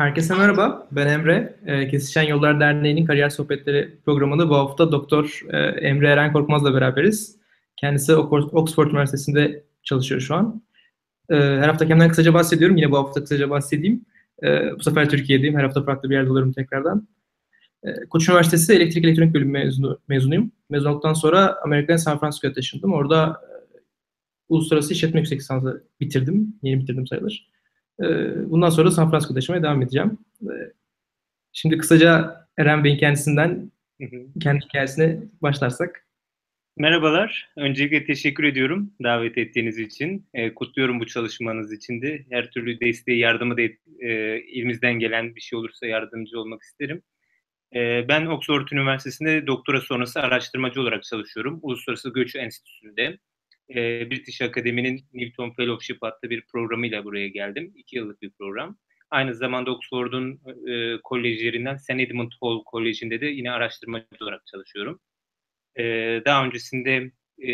Herkese merhaba, ben Emre. E, Kesişen Yollar Derneği'nin Kariyer Sohbetleri programında bu hafta Doktor e, Emre Eren Korkmaz'la beraberiz. Kendisi Oxford Üniversitesi'nde çalışıyor şu an. E, her hafta kendimden kısaca bahsediyorum, yine bu hafta kısaca bahsedeyim. E, bu sefer Türkiye'deyim, her hafta farklı bir yerde olurum tekrardan. Koç Üniversitesi Elektrik Elektronik Bölümü mezunu, mezunuyum. Mezun olduktan sonra Amerika'ya San Francisco'ya taşındım. Orada e, Uluslararası İşletme Yüksek Lisansı bitirdim, yeni bitirdim sayılır. Ee, bundan sonra San Francisco'da yaşamaya devam edeceğim. Ee, şimdi kısaca Eren Bey'in kendisinden kendi hikayesine başlarsak. Merhabalar. Öncelikle teşekkür ediyorum davet ettiğiniz için. E, kutluyorum bu çalışmanız için de. Her türlü desteği, yardımı da e, elimizden gelen bir şey olursa yardımcı olmak isterim. E, ben Oxford Üniversitesi'nde doktora sonrası araştırmacı olarak çalışıyorum. Uluslararası Göç Enstitüsü'nde e, British Akademi'nin Newton Fellowship adlı bir programıyla buraya geldim. İki yıllık bir program. Aynı zamanda Oxford'un e, kolejlerinden St. Edmund Hall Koleji'nde de yine araştırmacı olarak çalışıyorum. E, daha öncesinde e,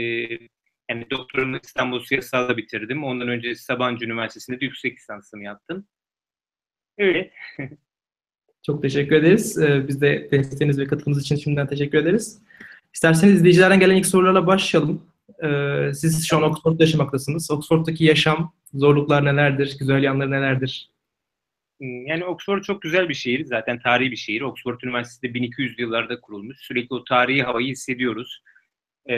yani doktorumu İstanbul Siyasal'da bitirdim. Ondan önce Sabancı Üniversitesi'nde de yüksek lisansımı yaptım. Öyle. Çok teşekkür ederiz. Ee, biz de desteğiniz ve katılımınız için şimdiden teşekkür ederiz. İsterseniz izleyicilerden gelen ilk sorularla başlayalım. Ee, siz şu an Oxford'da yaşamaktasınız. Oxford'daki yaşam, zorluklar nelerdir, güzel yanları nelerdir? Hmm, yani Oxford çok güzel bir şehir. Zaten tarihi bir şehir. Oxford Üniversitesi 1200 yıllarda kurulmuş. Sürekli o tarihi havayı hissediyoruz. Ee,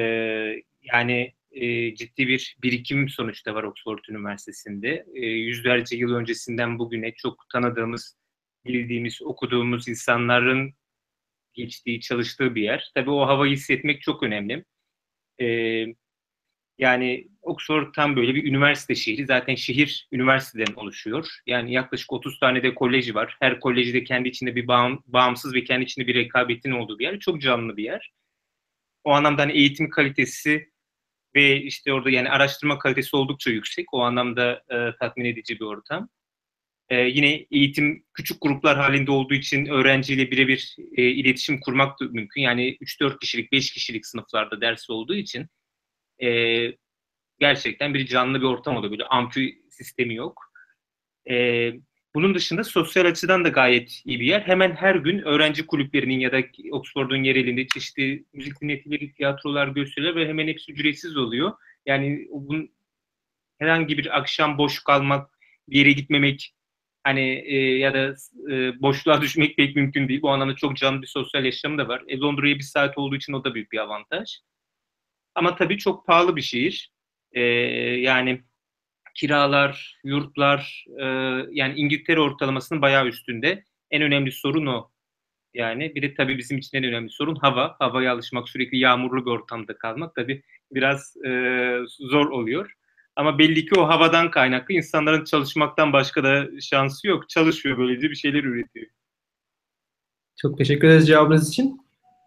yani e, ciddi bir birikim sonuçta var Oxford Üniversitesi'nde. E, yüzlerce yıl öncesinden bugüne çok tanıdığımız, bildiğimiz, okuduğumuz insanların geçtiği, çalıştığı bir yer. Tabii o havayı hissetmek çok önemli. E, yani Oxford tam böyle bir üniversite şehri. Zaten şehir üniversiteden oluşuyor. Yani yaklaşık 30 tane de koleji var. Her koleji de kendi içinde bir bağım, bağımsız ve kendi içinde bir rekabetin olduğu bir yer. Çok canlı bir yer. O anlamda hani eğitim kalitesi ve işte orada yani araştırma kalitesi oldukça yüksek. O anlamda e, tatmin edici bir ortam. E, yine eğitim küçük gruplar halinde olduğu için öğrenciyle birebir e, iletişim kurmak da mümkün. Yani 3-4 kişilik, 5 kişilik sınıflarda ders olduğu için e, gerçekten bir canlı bir ortam oluyor. Böyle amfi sistemi yok. E, bunun dışında sosyal açıdan da gayet iyi bir yer. Hemen her gün öğrenci kulüplerinin ya da Oxford'un yerelinde çeşitli müzik dinletileri, tiyatrolar, gösteriler ve hemen hepsi ücretsiz oluyor. Yani bunun herhangi bir akşam boş kalmak, bir yere gitmemek hani e, ya da e, boşluğa düşmek pek mümkün değil. Bu anlamda çok canlı bir sosyal yaşamı da var. E, Londra'ya bir saat olduğu için o da büyük bir avantaj. Ama tabii çok pahalı bir şehir. E, yani kiralar, yurtlar, e, yani İngiltere ortalamasının bayağı üstünde. En önemli sorun o. Yani bir de tabii bizim için en önemli sorun hava. Havaya alışmak, sürekli yağmurlu bir ortamda kalmak tabii biraz e, zor oluyor. Ama belli ki o havadan kaynaklı insanların çalışmaktan başka da şansı yok. Çalışıyor böylece bir şeyler üretiyor. Çok teşekkür ederiz cevabınız için.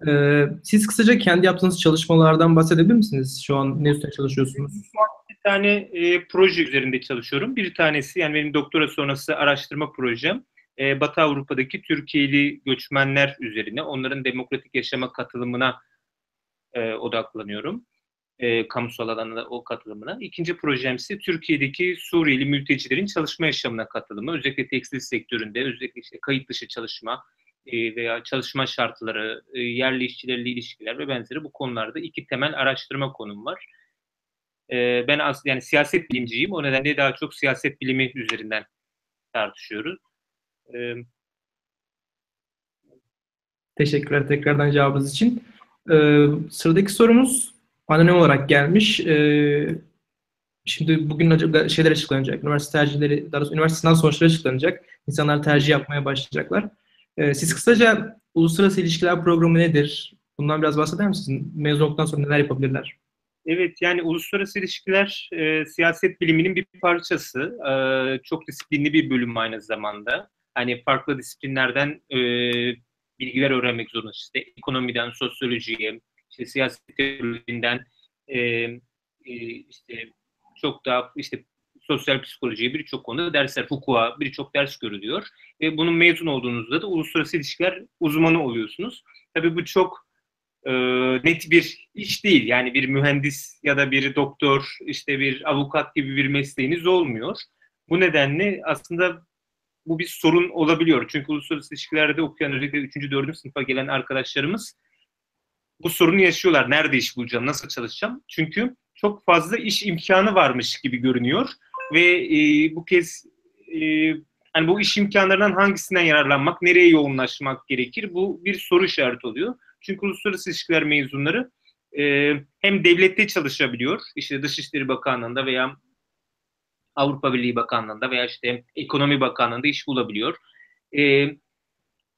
Ee, siz kısaca kendi yaptığınız çalışmalardan bahsedebilir misiniz? Şu an ne üstüne çalışıyorsunuz? Bir tane e, proje üzerinde çalışıyorum. Bir tanesi yani benim doktora sonrası araştırma projem. E, Batı Avrupa'daki Türkiye'li göçmenler üzerine, onların demokratik yaşama katılımına e, odaklanıyorum e, kamusal alanda o katılımına. İkinci projem ise Türkiye'deki Suriyeli mültecilerin çalışma yaşamına katılımı. Özellikle tekstil sektöründe, özellikle işte kayıt dışı çalışma e, veya çalışma şartları, e, yerli işçilerle ilişkiler ve benzeri bu konularda iki temel araştırma konum var. E, ben aslında yani siyaset bilimciyim. O nedenle daha çok siyaset bilimi üzerinden tartışıyoruz. E, Teşekkürler tekrardan cevabınız için. Ee, sıradaki sorumuz anonim olarak gelmiş. E, şimdi bugün şeyler açıklanacak. Üniversite tercihleri, daha doğrusu üniversite sınav sonuçları açıklanacak. İnsanlar tercih yapmaya başlayacaklar. E, siz kısaca uluslararası ilişkiler programı nedir? Bundan biraz bahseder misiniz? Mezun olduktan sonra neler yapabilirler? Evet yani uluslararası ilişkiler e, siyaset biliminin bir parçası. E, çok disiplinli bir bölüm aynı zamanda. Hani farklı disiplinlerden e, bilgiler öğrenmek zorunda. İşte ekonomiden sosyolojiye, işte siyaset teorisinden e, e, işte çok daha işte sosyal psikolojiye birçok konuda dersler, hukuka birçok ders görülüyor. Ve bunun mezun olduğunuzda da uluslararası ilişkiler uzmanı oluyorsunuz. Tabii bu çok e, net bir iş değil. Yani bir mühendis ya da bir doktor, işte bir avukat gibi bir mesleğiniz olmuyor. Bu nedenle aslında bu bir sorun olabiliyor. Çünkü uluslararası ilişkilerde okuyan özellikle 3. 4. sınıfa gelen arkadaşlarımız bu sorunu yaşıyorlar. Nerede iş bulacağım, nasıl çalışacağım? Çünkü çok fazla iş imkanı varmış gibi görünüyor ve e, bu kez e, yani bu iş imkanlarından hangisinden yararlanmak, nereye yoğunlaşmak gerekir? Bu bir soru işareti oluyor. Çünkü uluslararası ilişkiler mezunları e, hem devlette çalışabiliyor, işte Dışişleri Bakanlığı'nda veya Avrupa Birliği Bakanlığı'nda veya işte Ekonomi Bakanlığı'nda iş bulabiliyor. E,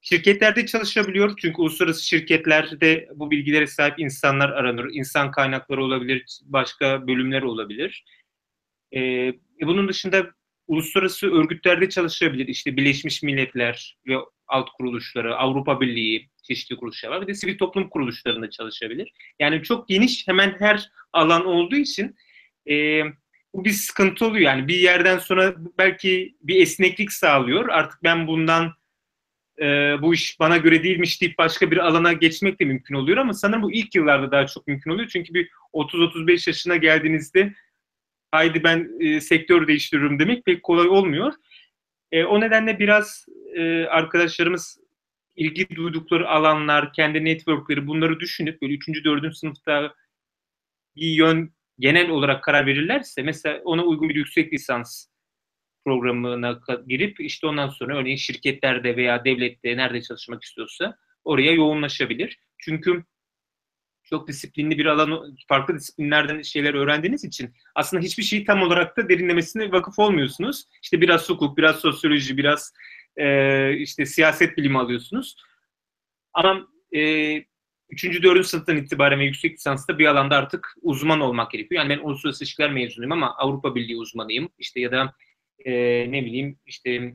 şirketlerde çalışabiliyor çünkü uluslararası şirketlerde bu bilgilere sahip insanlar aranır. İnsan kaynakları olabilir, başka bölümler olabilir. E, bunun dışında uluslararası örgütlerde çalışabilir. İşte Birleşmiş Milletler ve alt kuruluşları, Avrupa Birliği çeşitli kuruluşlar var. Bir de sivil toplum kuruluşlarında çalışabilir. Yani çok geniş hemen her alan olduğu için e, bu bir sıkıntı oluyor. Yani bir yerden sonra belki bir esneklik sağlıyor. Artık ben bundan e, bu iş bana göre değilmiş deyip başka bir alana geçmek de mümkün oluyor ama sanırım bu ilk yıllarda daha çok mümkün oluyor. Çünkü bir 30-35 yaşına geldiğinizde haydi ben e, sektör değiştiriyorum demek pek kolay olmuyor. E, o nedenle biraz e, arkadaşlarımız ilgi duydukları alanlar, kendi networkleri bunları düşünüp böyle 3. 4. sınıfta bir yön genel olarak karar verirlerse mesela ona uygun bir yüksek lisans programına girip işte ondan sonra örneğin şirketlerde veya devlette nerede çalışmak istiyorsa oraya yoğunlaşabilir. Çünkü çok disiplinli bir alan, farklı disiplinlerden şeyler öğrendiğiniz için aslında hiçbir şeyi tam olarak da derinlemesine vakıf olmuyorsunuz. İşte biraz hukuk, biraz sosyoloji, biraz e, işte siyaset bilimi alıyorsunuz. Ama e, 3. 4. sınıftan itibaren ve yüksek lisansta bir alanda artık uzman olmak gerekiyor. Yani ben uluslararası ilişkiler mezunuyum ama Avrupa Birliği uzmanıyım. İşte ya da e, ne bileyim işte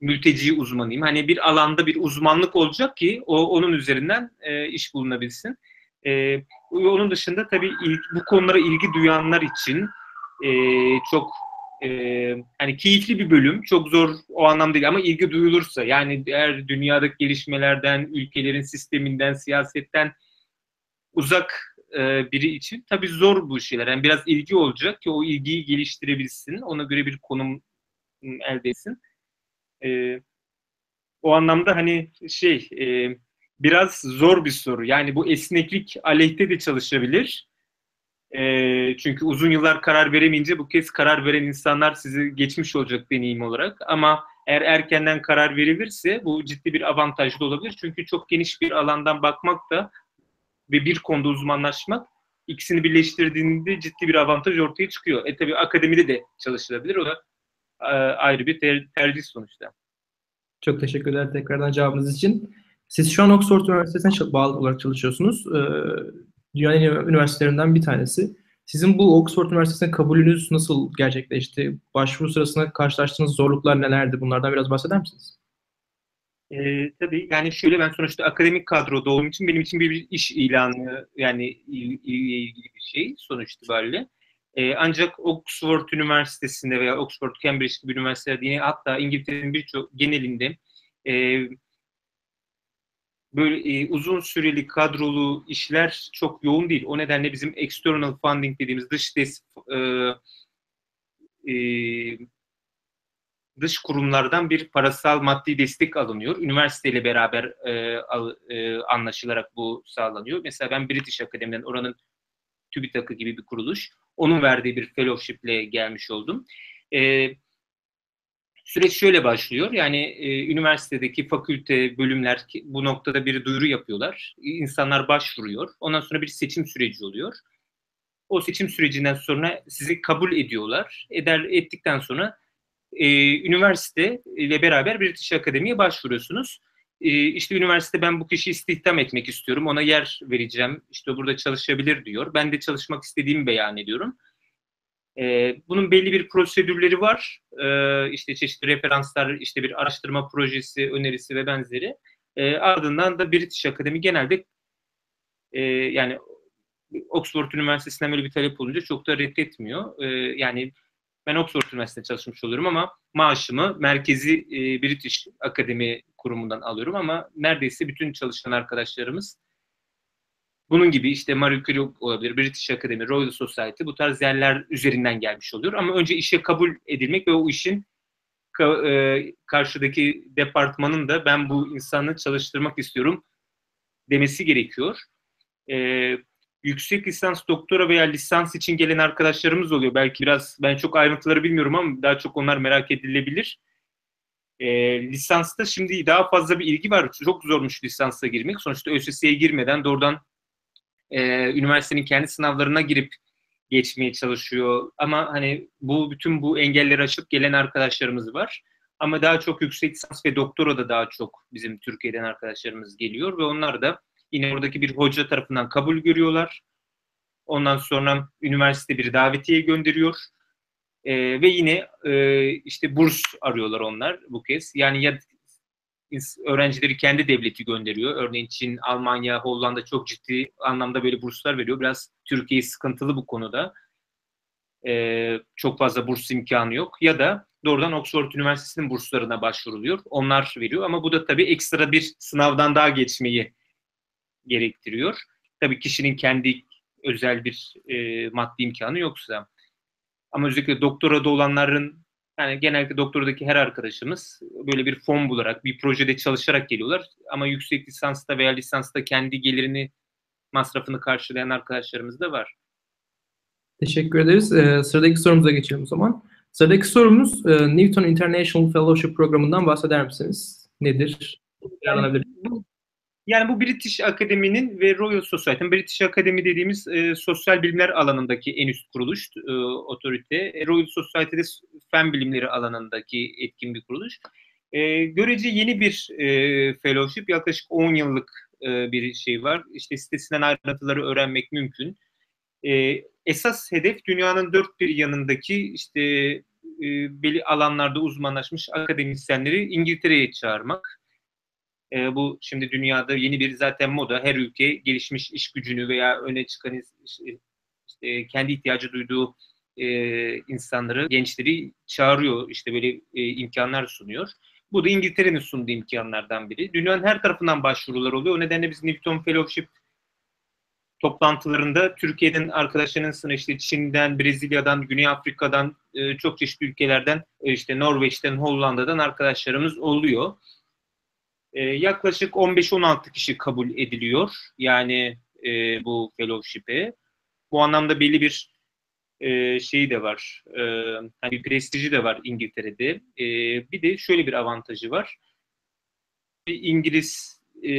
mülteci uzmanıyım. Hani bir alanda bir uzmanlık olacak ki o onun üzerinden e, iş bulunabilsin. E, onun dışında tabii ilk, bu konulara ilgi duyanlar için e, çok e, yani keyifli bir bölüm. Çok zor o anlamda değil ama ilgi duyulursa yani eğer dünyadaki gelişmelerden, ülkelerin sisteminden, siyasetten uzak e, biri için tabii zor bu şeyler. Yani biraz ilgi olacak ki o ilgiyi geliştirebilsin. Ona göre bir konum elde etsin. E, o anlamda hani şey e, biraz zor bir soru. Yani bu esneklik aleyhte de çalışabilir. E, çünkü uzun yıllar karar veremeyince bu kez karar veren insanlar sizi geçmiş olacak deneyim olarak. Ama eğer erkenden karar verilirse bu ciddi bir avantajlı olabilir. Çünkü çok geniş bir alandan bakmak da ve bir konuda uzmanlaşmak ikisini birleştirdiğinde ciddi bir avantaj ortaya çıkıyor. E tabi akademide de çalışılabilir. O da e, ayrı bir ter- tercih sonuçta. Çok teşekkürler tekrardan cevabınız için. Siz şu an Oxford Üniversitesi'ne bağlı olarak çalışıyorsunuz. Ee, dünyanın üniversitelerinden bir tanesi. Sizin bu Oxford Üniversitesi'ne kabulünüz nasıl gerçekleşti? Başvuru sırasında karşılaştığınız zorluklar nelerdi? Bunlardan biraz bahseder misiniz? E, tabii yani şöyle ben sonuçta akademik kadroda olduğum için benim için bir, bir iş ilanı yani il, ilgili bir şey sonuç itibariyle. E, ancak Oxford Üniversitesi'nde veya Oxford Cambridge gibi üniversitelerde yine hatta İngiltere'nin birçok genelinde e, böyle e, uzun süreli kadrolu işler çok yoğun değil. O nedenle bizim external funding dediğimiz dış des, e, e, dış kurumlardan bir parasal maddi destek alınıyor. Üniversiteyle beraber e, al, e, anlaşılarak bu sağlanıyor. Mesela ben British Akademi'den oranın TÜBİTAK'ı gibi bir kuruluş. Onun verdiği bir fellowship ile gelmiş oldum. E, süreç şöyle başlıyor. Yani e, üniversitedeki fakülte, bölümler bu noktada bir duyuru yapıyorlar. İnsanlar başvuruyor. Ondan sonra bir seçim süreci oluyor. O seçim sürecinden sonra sizi kabul ediyorlar. Eder ettikten sonra e, üniversite ile beraber British Akademi'ye başvuruyorsunuz. E, işte üniversite ben bu kişiyi istihdam etmek istiyorum, ona yer vereceğim, işte burada çalışabilir diyor. Ben de çalışmak istediğimi beyan ediyorum. E, bunun belli bir prosedürleri var. E, işte çeşitli referanslar, işte bir araştırma projesi, önerisi ve benzeri. E, ardından da British Akademi genelde e, yani Oxford Üniversitesi'nden böyle bir talep olunca çok da reddetmiyor. E, yani ben Oxford Üniversitesi'nde çalışmış oluyorum ama maaşımı merkezi e, British Akademi kurumundan alıyorum ama neredeyse bütün çalışan arkadaşlarımız bunun gibi işte Marie Curie olabilir, British Academy, Royal Society bu tarz yerler üzerinden gelmiş oluyor. Ama önce işe kabul edilmek ve o işin karşıdaki departmanın da ben bu insanı çalıştırmak istiyorum demesi gerekiyor. E, yüksek lisans, doktora veya lisans için gelen arkadaşlarımız oluyor. Belki biraz ben çok ayrıntıları bilmiyorum ama daha çok onlar merak edilebilir. E, lisansta şimdi daha fazla bir ilgi var. Çok zormuş lisansa girmek. Sonuçta ÖSS'ye girmeden doğrudan e, üniversitenin kendi sınavlarına girip geçmeye çalışıyor. Ama hani bu bütün bu engelleri aşıp gelen arkadaşlarımız var. Ama daha çok yüksek lisans ve doktora da daha çok bizim Türkiye'den arkadaşlarımız geliyor ve onlar da yine oradaki bir hoca tarafından kabul görüyorlar. Ondan sonra üniversite bir davetiye gönderiyor. Ee, ve yine e, işte burs arıyorlar onlar bu kez. Yani ya öğrencileri kendi devleti gönderiyor. Örneğin Çin, Almanya, Hollanda çok ciddi anlamda böyle burslar veriyor. Biraz Türkiye sıkıntılı bu konuda. Ee, çok fazla burs imkanı yok. Ya da doğrudan Oxford Üniversitesi'nin burslarına başvuruluyor. Onlar veriyor ama bu da tabii ekstra bir sınavdan daha geçmeyi gerektiriyor. Tabii kişinin kendi özel bir e, maddi imkanı yoksa. Ama özellikle doktorada olanların yani genellikle doktoradaki her arkadaşımız böyle bir fon bularak, bir projede çalışarak geliyorlar. Ama yüksek lisansta veya lisansta kendi gelirini, masrafını karşılayan arkadaşlarımız da var. Teşekkür ederiz. Ee, sıradaki sorumuza geçelim o zaman. Sıradaki sorumuz e, Newton International Fellowship programından bahseder misiniz? Nedir? Yani bu, yani bu British Akademi'nin ve Royal Society'nin, British Academy dediğimiz e, sosyal bilimler alanındaki en üst kuruluş, e, otorite. E, Royal Society'de fen bilimleri alanındaki etkin bir kuruluş. E, görece yeni bir e, fellowship, yaklaşık 10 yıllık e, bir şey var. İşte sitesinden ayrıntıları öğrenmek mümkün. E, esas hedef dünyanın dört bir yanındaki işte e, belli alanlarda uzmanlaşmış akademisyenleri İngiltere'ye çağırmak. E, bu şimdi dünyada yeni bir zaten moda. Her ülke gelişmiş iş gücünü veya öne çıkan işte, kendi ihtiyacı duyduğu e, insanları, gençleri çağırıyor. İşte böyle e, imkanlar sunuyor. Bu da İngiltere'nin sunduğu imkanlardan biri. Dünyanın her tarafından başvurular oluyor. O nedenle biz Newton Fellowship toplantılarında Türkiye'den arkadaşlarının işte Çin'den, Brezilya'dan, Güney Afrika'dan, e, çok çeşitli ülkelerden, e, işte Norveç'ten, Hollanda'dan arkadaşlarımız oluyor. E, yaklaşık 15-16 kişi kabul ediliyor. Yani e, bu fellowship'e. Bu anlamda belli bir e, şeyi de var. E, hani bir prestiji de var İngiltere'de. E, bir de şöyle bir avantajı var. Bir İngiliz e,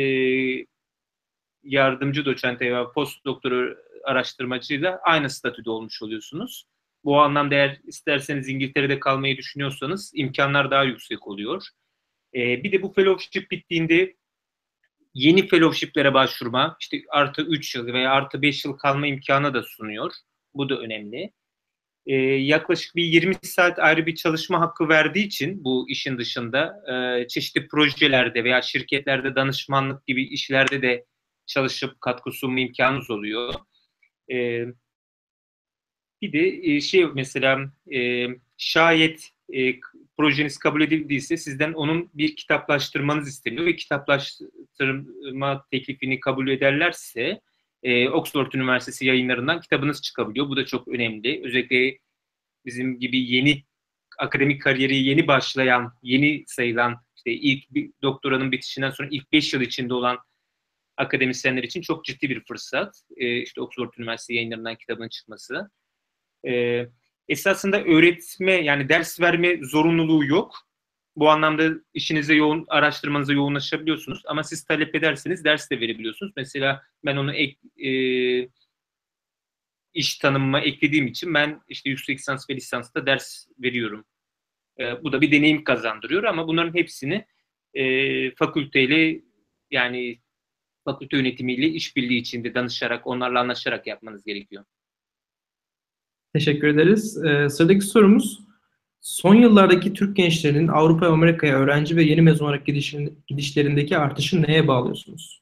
yardımcı doçent veya post doktoru araştırmacıyla aynı statüde olmuş oluyorsunuz. Bu anlamda eğer isterseniz İngiltere'de kalmayı düşünüyorsanız imkanlar daha yüksek oluyor. E, bir de bu fellowship bittiğinde yeni fellowship'lere başvurma, işte artı 3 yıl veya artı 5 yıl kalma imkanı da sunuyor. Bu da önemli. E, yaklaşık bir 20 saat ayrı bir çalışma hakkı verdiği için bu işin dışında e, çeşitli projelerde veya şirketlerde danışmanlık gibi işlerde de çalışıp katkı sunma imkanınız oluyor. E, bir de şey mesela e, şayet e, projeniz kabul edildiyse sizden onun bir kitaplaştırmanız isteniyor ve kitaplaştırma teklifini kabul ederlerse e, Oxford Üniversitesi yayınlarından kitabınız çıkabiliyor. Bu da çok önemli. Özellikle bizim gibi yeni akademik kariyeri yeni başlayan, yeni sayılan işte ilk bir doktoranın bitişinden sonra ilk 5 yıl içinde olan akademisyenler için çok ciddi bir fırsat. E, işte Oxford Üniversitesi yayınlarından kitabın çıkması. E, esasında öğretme yani ders verme zorunluluğu yok. Bu anlamda işinize yoğun, araştırmanıza yoğunlaşabiliyorsunuz. Ama siz talep ederseniz ders de verebiliyorsunuz. Mesela ben onu ek, e, iş tanımıma eklediğim için ben işte yüksek lisans ve lisansta ders veriyorum. E, bu da bir deneyim kazandırıyor ama bunların hepsini e, fakülteyle yani fakülte yönetimiyle işbirliği içinde danışarak, onlarla anlaşarak yapmanız gerekiyor. Teşekkür ederiz. Ee, sıradaki sorumuz, son yıllardaki Türk gençlerinin Avrupa ve Amerika'ya öğrenci ve yeni mezun olarak gidişin, gidişlerindeki artışı neye bağlıyorsunuz?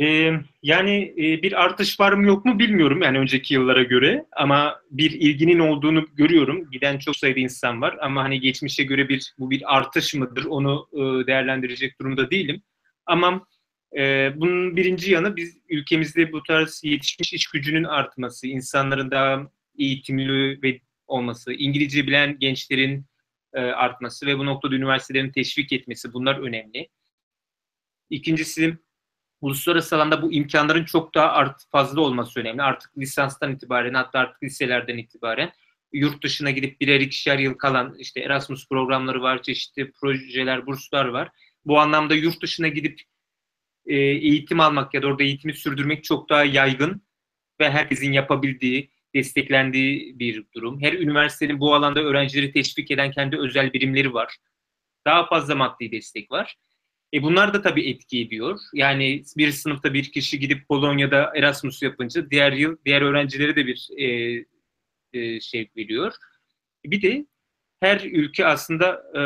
Ee, yani e, bir artış var mı yok mu bilmiyorum yani önceki yıllara göre ama bir ilginin olduğunu görüyorum. Giden çok sayıda insan var ama hani geçmişe göre bir bu bir artış mıdır onu e, değerlendirecek durumda değilim. Ama e, bunun birinci yanı biz ülkemizde bu tarz yetişmiş iş gücünün artması, insanların daha eğitimli ve olması, İngilizce bilen gençlerin e, artması ve bu noktada üniversitelerin teşvik etmesi bunlar önemli. İkincisi uluslararası alanda bu imkanların çok daha art, fazla olması önemli. Artık lisanstan itibaren hatta artık liselerden itibaren yurt dışına gidip birer ikişer yıl kalan işte Erasmus programları var, çeşitli projeler, burslar var. Bu anlamda yurt dışına gidip e, eğitim almak ya da orada eğitimi sürdürmek çok daha yaygın ve herkesin yapabildiği, desteklendiği bir durum. Her üniversitenin bu alanda öğrencileri teşvik eden kendi özel birimleri var. Daha fazla maddi destek var. E bunlar da tabii etki ediyor. Yani bir sınıfta bir kişi gidip Polonya'da Erasmus yapınca diğer yıl diğer öğrencilere de bir e, e, şey veriyor. Bir de her ülke aslında e,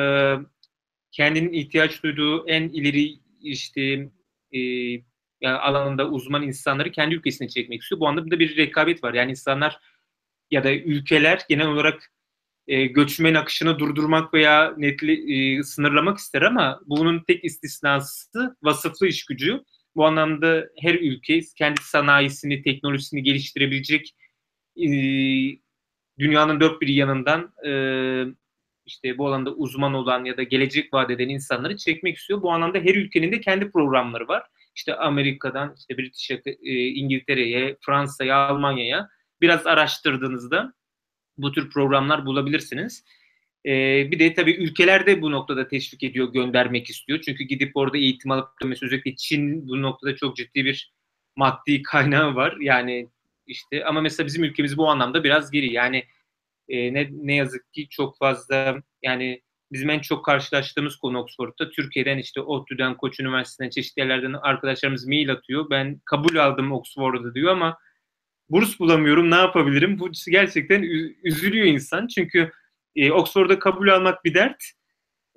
kendinin ihtiyaç duyduğu en ileri işte e, yani alanında uzman insanları kendi ülkesine çekmek istiyor. Bu anlamda bir rekabet var. Yani insanlar ya da ülkeler genel olarak e, göçmen akışını durdurmak veya netli e, sınırlamak ister ama bunun tek istisnası vasıflı iş gücü. Bu anlamda her ülke kendi sanayisini, teknolojisini geliştirebilecek e, dünyanın dört bir yanından e, işte bu alanda uzman olan ya da gelecek vaat eden insanları çekmek istiyor. Bu anlamda her ülkenin de kendi programları var. İşte Amerika'dan, işte British e, İngiltere'ye, Fransa'ya, Almanya'ya biraz araştırdığınızda bu tür programlar bulabilirsiniz. Ee, bir de tabii ülkeler de bu noktada teşvik ediyor, göndermek istiyor. Çünkü gidip orada eğitim alıp mesela özellikle Çin bu noktada çok ciddi bir maddi kaynağı var. Yani işte ama mesela bizim ülkemiz bu anlamda biraz geri. Yani e, ne, ne yazık ki çok fazla yani bizim en çok karşılaştığımız konu Oxford'da Türkiye'den işte ODTÜ'den, Koç Üniversitesi'nden çeşitli yerlerden arkadaşlarımız mail atıyor. Ben kabul aldım Oxford'da diyor ama burs bulamıyorum ne yapabilirim? Bu gerçekten üzülüyor insan. Çünkü e, Oxford'a kabul almak bir dert.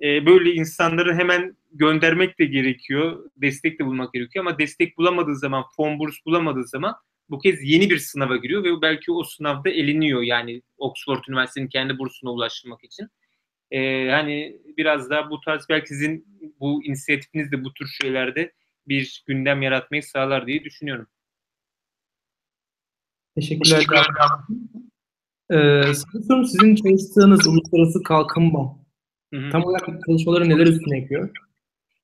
E, böyle insanları hemen göndermek de gerekiyor. Destek de bulmak gerekiyor ama destek bulamadığı zaman, fon burs bulamadığı zaman bu kez yeni bir sınava giriyor ve belki o sınavda eliniyor yani Oxford Üniversitesi'nin kendi bursuna ulaşmak için. Ee, hani biraz daha bu tarz belki sizin bu inisiyatifiniz de bu tür şeylerde bir gündem yaratmayı sağlar diye düşünüyorum. Teşekkürler. Teşekkürler. Ee, sorum sizin çalıştığınız uluslararası kalkınma. Hı hı. Tam olarak çalışmaları neler üstüne yapıyor?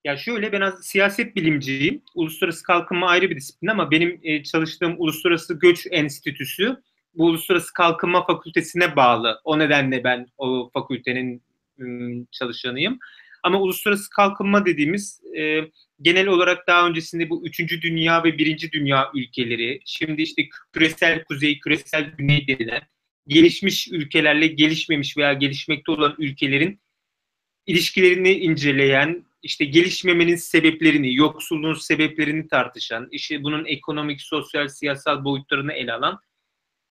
Ya şöyle ben az siyaset bilimciyim. Uluslararası kalkınma ayrı bir disiplin ama benim e, çalıştığım Uluslararası Göç Enstitüsü bu Uluslararası Kalkınma Fakültesine bağlı. O nedenle ben o fakültenin ım, çalışanıyım. Ama uluslararası kalkınma dediğimiz e, genel olarak daha öncesinde bu üçüncü dünya ve birinci dünya ülkeleri, şimdi işte küresel kuzey, küresel güney denilen gelişmiş ülkelerle gelişmemiş veya gelişmekte olan ülkelerin ilişkilerini inceleyen, işte gelişmemenin sebeplerini, yoksulluğun sebeplerini tartışan, işte bunun ekonomik, sosyal, siyasal boyutlarını ele alan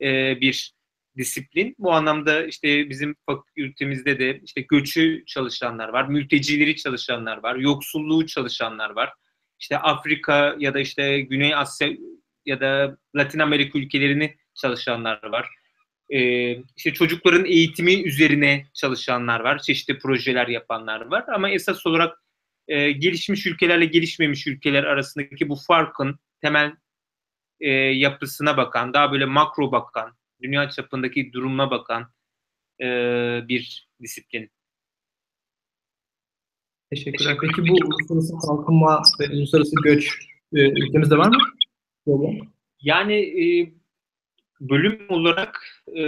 e, bir disiplin. Bu anlamda işte bizim fakültemizde de işte göçü çalışanlar var, mültecileri çalışanlar var, yoksulluğu çalışanlar var. İşte Afrika ya da işte Güney Asya ya da Latin Amerika ülkelerini çalışanlar var. Ee, işte çocukların eğitimi üzerine çalışanlar var, çeşitli projeler yapanlar var. Ama esas olarak e, gelişmiş ülkelerle gelişmemiş ülkeler arasındaki bu farkın temel e, yapısına bakan, daha böyle makro bakan, dünya çapındaki duruma bakan e, bir disiplin. Teşekkürler. Peki bu uluslararası kalkınma ve uluslararası göç e, ülkemizde var mı? Yani e, bölüm olarak e,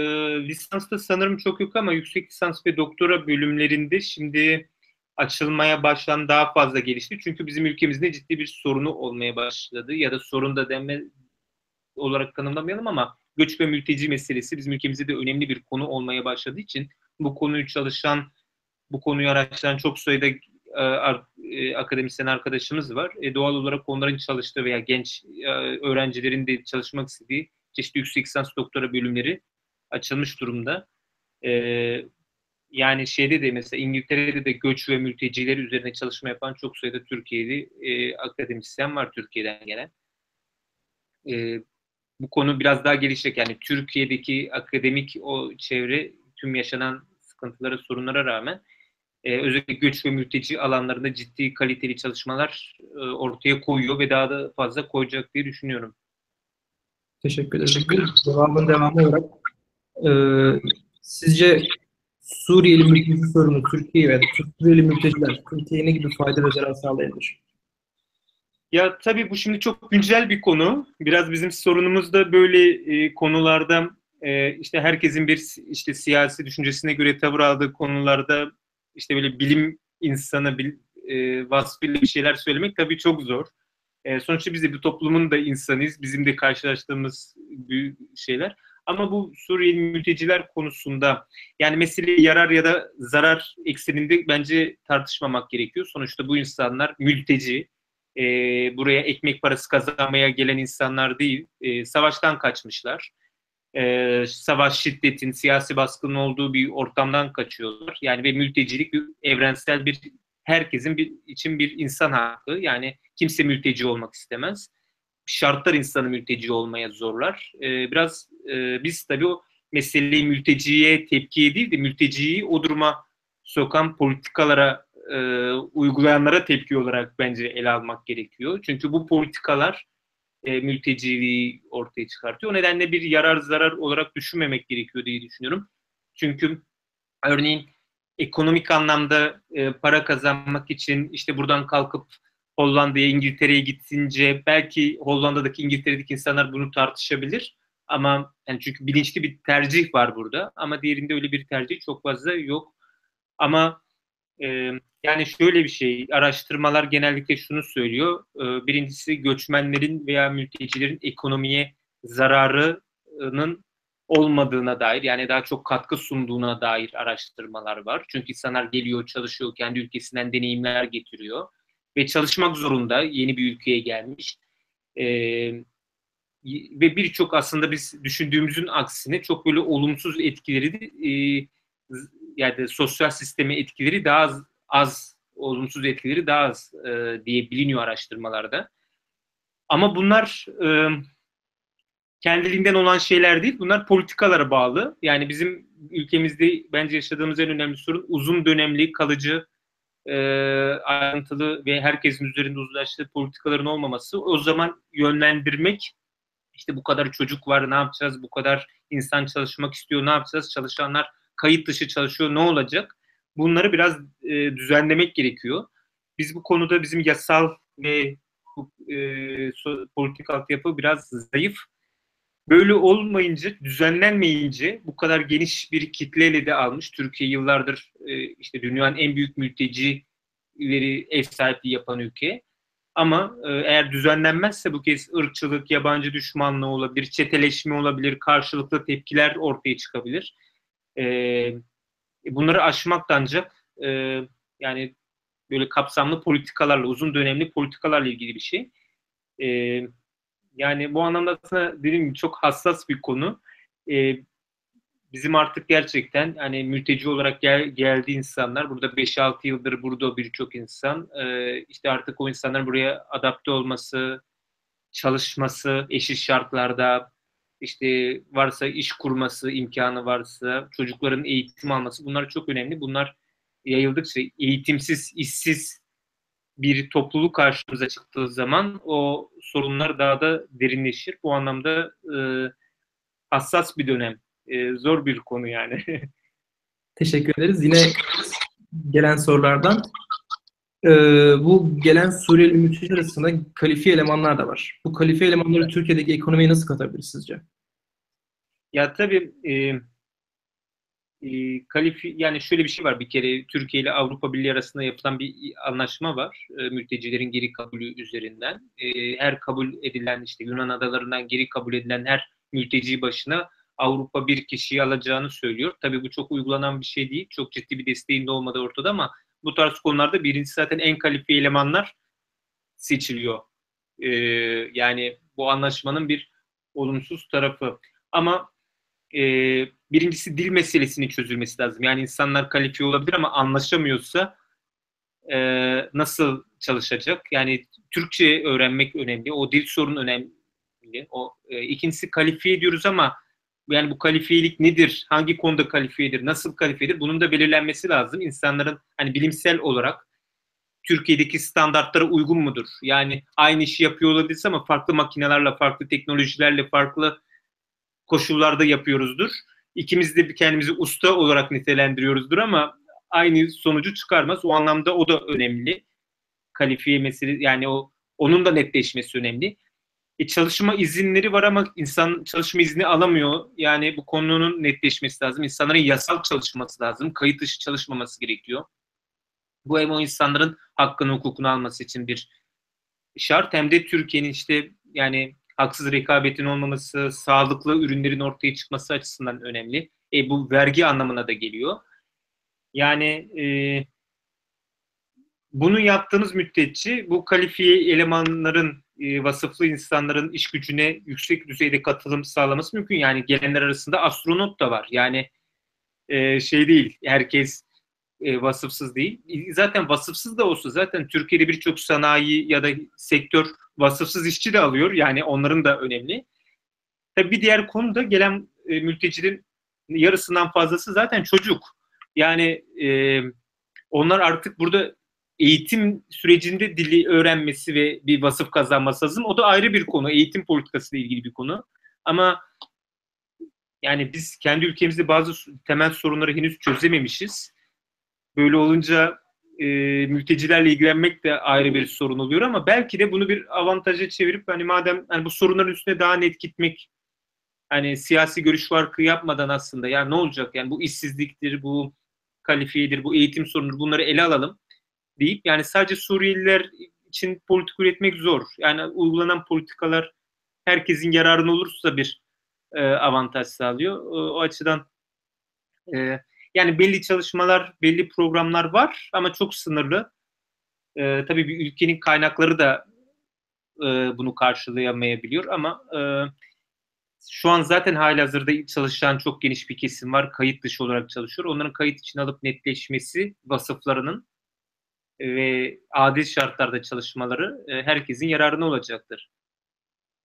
lisansta sanırım çok yok ama yüksek lisans ve doktora bölümlerinde şimdi açılmaya başlan daha fazla gelişti. Çünkü bizim ülkemizde ciddi bir sorunu olmaya başladı ya da sorun da denme olarak tanımlamayalım ama göç ve mülteci meselesi bizim ülkemizde de önemli bir konu olmaya başladığı için bu konuyu çalışan, bu konuyu araştıran çok sayıda e, e, akademisyen arkadaşımız var. E, doğal olarak onların çalıştığı veya genç e, öğrencilerin de çalışmak istediği çeşitli yüksek lisans doktora bölümleri açılmış durumda. E, yani şeyde de mesela İngiltere'de de göç ve mülteciler üzerine çalışma yapan çok sayıda Türkiye'li e, akademisyen var Türkiye'den gelen. E, bu konu biraz daha gelişecek. Yani Türkiye'deki akademik o çevre tüm yaşanan sıkıntılara, sorunlara rağmen e, özellikle göç ve mülteci alanlarında ciddi kaliteli çalışmalar e, ortaya koyuyor ve daha da fazla koyacak diye düşünüyorum. Teşekkür ederim. Cevabın devamı olarak e, sizce Suriyeli mülteci sorunu Türkiye ve Suriyeli mülteciler Türkiye'ye ne gibi fayda ve zarar sağlayabilir? Ya tabii bu şimdi çok güncel bir konu. Biraz bizim sorunumuz da böyle e, konularda e, işte herkesin bir işte siyasi düşüncesine göre tavır aldığı konularda işte böyle bilim insanı bil, e, vasfıyla bir şeyler söylemek tabii çok zor. E, sonuçta biz de bir toplumun da insanıyız. Bizim de karşılaştığımız şeyler. Ama bu Suriyeli mülteciler konusunda yani mesele yarar ya da zarar ekseninde bence tartışmamak gerekiyor. Sonuçta bu insanlar mülteci, e, buraya ekmek parası kazanmaya gelen insanlar değil, e, savaştan kaçmışlar. E, savaş şiddetin, siyasi baskının olduğu bir ortamdan kaçıyorlar. Yani ve mültecilik bir evrensel bir herkesin bir, için bir insan hakkı. Yani kimse mülteci olmak istemez. Şartlar insanı mülteci olmaya zorlar. E, biraz e, biz tabii o meseleyi mülteciye tepkiye değil de mülteciyi o duruma sokan politikalara e, uygulayanlara tepki olarak bence ele almak gerekiyor. Çünkü bu politikalar e, mülteciliği ortaya çıkartıyor. O nedenle bir yarar zarar olarak düşünmemek gerekiyor diye düşünüyorum. Çünkü örneğin ekonomik anlamda para kazanmak için işte buradan kalkıp Hollanda'ya, İngiltere'ye gitsince belki Hollanda'daki, İngiltere'deki insanlar bunu tartışabilir. Ama yani çünkü bilinçli bir tercih var burada. Ama diğerinde öyle bir tercih çok fazla yok. Ama e, yani şöyle bir şey, araştırmalar genellikle şunu söylüyor. E, birincisi göçmenlerin veya mültecilerin ekonomiye zararının olmadığına dair yani daha çok katkı sunduğuna dair araştırmalar var. Çünkü insanlar geliyor, çalışıyor, kendi ülkesinden deneyimler getiriyor ve çalışmak zorunda yeni bir ülkeye gelmiş. Ee, ve birçok aslında biz düşündüğümüzün aksine çok böyle olumsuz etkileri e, yani sosyal sisteme etkileri daha az, az olumsuz etkileri daha az e, diye biliniyor araştırmalarda. Ama bunlar e, kendiliğinden olan şeyler değil. Bunlar politikalara bağlı. Yani bizim ülkemizde bence yaşadığımız en önemli sorun uzun dönemli, kalıcı, e, ayrıntılı ve herkesin üzerinde uzlaştığı politikaların olmaması. O zaman yönlendirmek işte bu kadar çocuk var ne yapacağız, bu kadar insan çalışmak istiyor ne yapacağız, çalışanlar kayıt dışı çalışıyor ne olacak? Bunları biraz e, düzenlemek gerekiyor. Biz bu konuda bizim yasal ve e, politik altyapı biraz zayıf. Böyle olmayınca, düzenlenmeyince bu kadar geniş bir kitleyle de almış. Türkiye yıllardır e, işte dünyanın en büyük mültecileri ev sahipliği yapan ülke. Ama e, eğer düzenlenmezse bu kez ırkçılık, yabancı düşmanlığı olabilir, çeteleşme olabilir, karşılıklı tepkiler ortaya çıkabilir. E, bunları aşmak ancak e, yani böyle kapsamlı politikalarla, uzun dönemli politikalarla ilgili bir şey. E, yani bu anlamda aslında dediğim gibi çok hassas bir konu. E, bizim artık gerçekten hani mülteci olarak gel, geldiği insanlar burada 5-6 yıldır burada birçok insan e, işte artık o insanların buraya adapte olması, çalışması eşit şartlarda işte varsa iş kurması imkanı varsa çocukların eğitim alması bunlar çok önemli. Bunlar yayıldıkça eğitimsiz, işsiz bir topluluk karşımıza çıktığı zaman o sorunlar daha da derinleşir. Bu anlamda e, hassas bir dönem e, zor bir konu yani. Teşekkür ederiz. Yine gelen sorulardan e, bu gelen Suriyeli mülteciler arasında kalifiye elemanlar da var. Bu kalifiye elemanları Türkiye'deki ekonomiye nasıl katabilir sizce? Ya tabii e, e, kalifi yani şöyle bir şey var bir kere Türkiye ile Avrupa Birliği arasında yapılan bir anlaşma var e, mültecilerin geri kabulü üzerinden. E, her kabul edilen işte Yunan adalarından geri kabul edilen her mülteci başına Avrupa bir kişiyi alacağını söylüyor. Tabii bu çok uygulanan bir şey değil. Çok ciddi bir desteğin de olmadığı ortada ama bu tarz konularda birincisi zaten en kalifiye elemanlar seçiliyor. Ee, yani bu anlaşmanın bir olumsuz tarafı. Ama e, birincisi dil meselesinin çözülmesi lazım. Yani insanlar kalifiye olabilir ama anlaşamıyorsa e, nasıl çalışacak? Yani Türkçe öğrenmek önemli. O dil sorunu önemli. O e, ikincisi kalifiye ediyoruz ama yani bu kalifiyelik nedir? Hangi konuda kalifiyedir? Nasıl kalifiyedir? Bunun da belirlenmesi lazım. İnsanların hani bilimsel olarak Türkiye'deki standartlara uygun mudur? Yani aynı işi yapıyor olabiliriz ama farklı makinelerle, farklı teknolojilerle, farklı koşullarda yapıyoruzdur. İkimiz de kendimizi usta olarak nitelendiriyoruzdur ama aynı sonucu çıkarmaz. O anlamda o da önemli. Kalifiye meselesi yani o onun da netleşmesi önemli. E, çalışma izinleri var ama insan çalışma izni alamıyor. Yani bu konunun netleşmesi lazım. İnsanların yasal çalışması lazım. Kayıt dışı çalışmaması gerekiyor. Bu hem o insanların hakkını, hukukunu alması için bir şart hem de Türkiye'nin işte yani haksız rekabetin olmaması, sağlıklı ürünlerin ortaya çıkması açısından önemli. E, bu vergi anlamına da geliyor. Yani e, bunu yaptığınız müddetçe bu kalifiye elemanların, e, vasıflı insanların iş gücüne yüksek düzeyde katılım sağlaması mümkün. Yani gelenler arasında astronot da var. Yani e, şey değil, herkes e, vasıfsız değil. Zaten vasıfsız da olsa zaten Türkiye'de birçok sanayi ya da sektör vasıfsız işçi de alıyor. Yani onların da önemli. Tabii bir diğer konu da gelen e, mültecilerin yarısından fazlası zaten çocuk. Yani e, onlar artık burada eğitim sürecinde dili öğrenmesi ve bir vasıf kazanması lazım. O da ayrı bir konu. Eğitim politikası ile ilgili bir konu. Ama yani biz kendi ülkemizde bazı temel sorunları henüz çözememişiz. Böyle olunca e, mültecilerle ilgilenmek de ayrı bir sorun oluyor ama belki de bunu bir avantaja çevirip hani madem hani bu sorunların üstüne daha net gitmek hani siyasi görüş farkı yapmadan aslında yani ne olacak yani bu işsizliktir, bu kalifiyedir, bu eğitim sorunudur bunları ele alalım deyip yani sadece Suriyeliler için politik üretmek zor. Yani uygulanan politikalar herkesin yararına olursa bir e, avantaj sağlıyor. O, o açıdan e, yani belli çalışmalar, belli programlar var ama çok sınırlı. E, tabii bir ülkenin kaynakları da e, bunu karşılayamayabiliyor ama e, şu an zaten hazırda çalışan çok geniş bir kesim var. Kayıt dışı olarak çalışıyor. Onların kayıt için alıp netleşmesi vasıflarının ve adil şartlarda çalışmaları e, herkesin yararına olacaktır.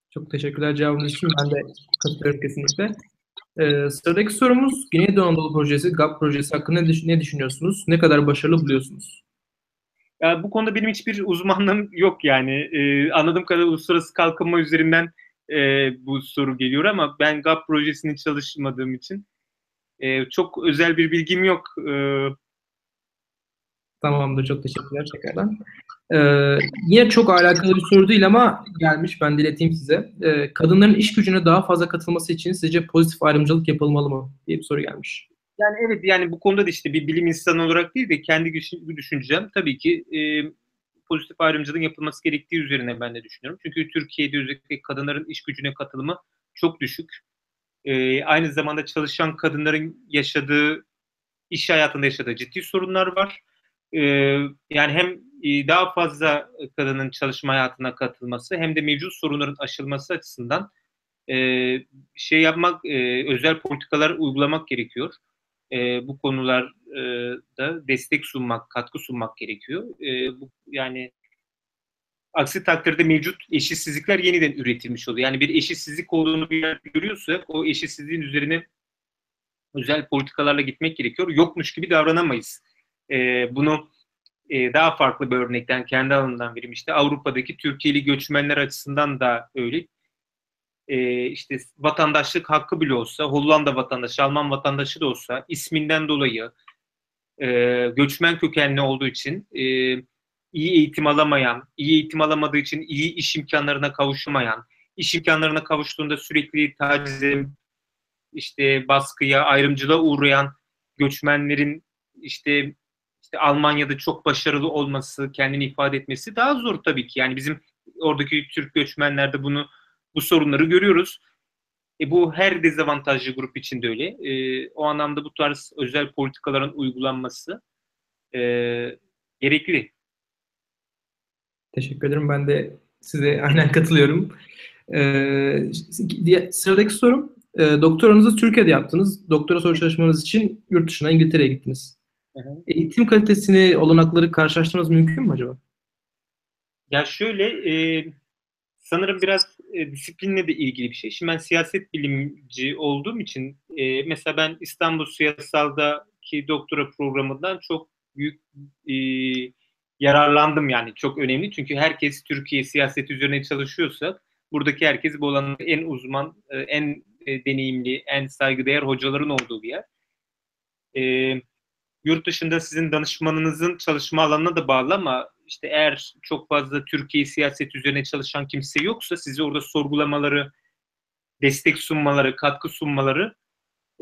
Çok teşekkürler cevabınız için. Ben de katılıyorum kesinlikle. Ee, sıradaki sorumuz Güneydoğu Anadolu Projesi, GAP projesi hakkında ne, ne düşünüyorsunuz? Ne kadar başarılı buluyorsunuz? Ya, bu konuda benim hiçbir uzmanlığım yok yani. Ee, anladığım kadarıyla uluslararası kalkınma üzerinden e, bu soru geliyor ama ben GAP projesini çalışmadığım için e, çok özel bir bilgim yok. E, Tamamdır. Çok teşekkürler tekrardan. Ee, yine çok alakalı bir soru değil ama gelmiş. Ben dileteyim size. Ee, kadınların iş gücüne daha fazla katılması için sizce pozitif ayrımcılık yapılmalı mı? diye bir soru gelmiş. Yani evet yani bu konuda da işte bir bilim insanı olarak değil de kendi düşüncem tabii ki e, pozitif ayrımcılığın yapılması gerektiği üzerine ben de düşünüyorum. Çünkü Türkiye'de özellikle kadınların iş gücüne katılımı çok düşük. E, aynı zamanda çalışan kadınların yaşadığı, iş hayatında yaşadığı ciddi sorunlar var. E, yani hem e, daha fazla kadının çalışma hayatına katılması hem de mevcut sorunların aşılması açısından e, şey yapmak, e, özel politikalar uygulamak gerekiyor. Bu konularda destek sunmak, katkı sunmak gerekiyor. Yani aksi takdirde mevcut eşitsizlikler yeniden üretilmiş oluyor. Yani bir eşitsizlik olduğunu bir yer görüyorsa o eşitsizliğin üzerine özel politikalarla gitmek gerekiyor. Yokmuş gibi davranamayız. E, bunu e, daha farklı bir örnekten kendi alanından vereyim. İşte Avrupa'daki Türkiye'li göçmenler açısından da öyle. E, işte vatandaşlık hakkı bile olsa, Hollanda vatandaşı, Alman vatandaşı da olsa isminden dolayı e, göçmen kökenli olduğu için e, iyi eğitim alamayan, iyi eğitim alamadığı için iyi iş imkanlarına kavuşamayan, iş imkanlarına kavuştuğunda sürekli tacize, işte baskıya, ayrımcılığa uğrayan göçmenlerin işte işte Almanya'da çok başarılı olması, kendini ifade etmesi daha zor tabii ki. Yani bizim oradaki Türk göçmenlerde bunu bu sorunları görüyoruz. E bu her dezavantajlı grup için de öyle. E, o anlamda bu tarz özel politikaların uygulanması e, gerekli. Teşekkür ederim. Ben de size aynen katılıyorum. Ee, sıradaki sorum. E, doktoranızı Türkiye'de yaptınız. Doktora soru çalışmanız için yurt dışına İngiltere'ye gittiniz. Hı Eğitim kalitesini, olanakları karşılaştırmanız mümkün mü acaba? Ya şöyle, e, sanırım biraz e, disiplinle de ilgili bir şey. Şimdi ben siyaset bilimci olduğum için e, mesela ben İstanbul Siyasal'daki doktora programından çok büyük e, yararlandım yani çok önemli. Çünkü herkes Türkiye siyaseti üzerine çalışıyorsa buradaki herkes bu alanın en uzman, e, en e, deneyimli, en saygıdeğer hocaların olduğu bir yer. Yurt dışında sizin danışmanınızın çalışma alanına da bağlı ama işte eğer çok fazla Türkiye siyaset üzerine çalışan kimse yoksa sizi orada sorgulamaları, destek sunmaları, katkı sunmaları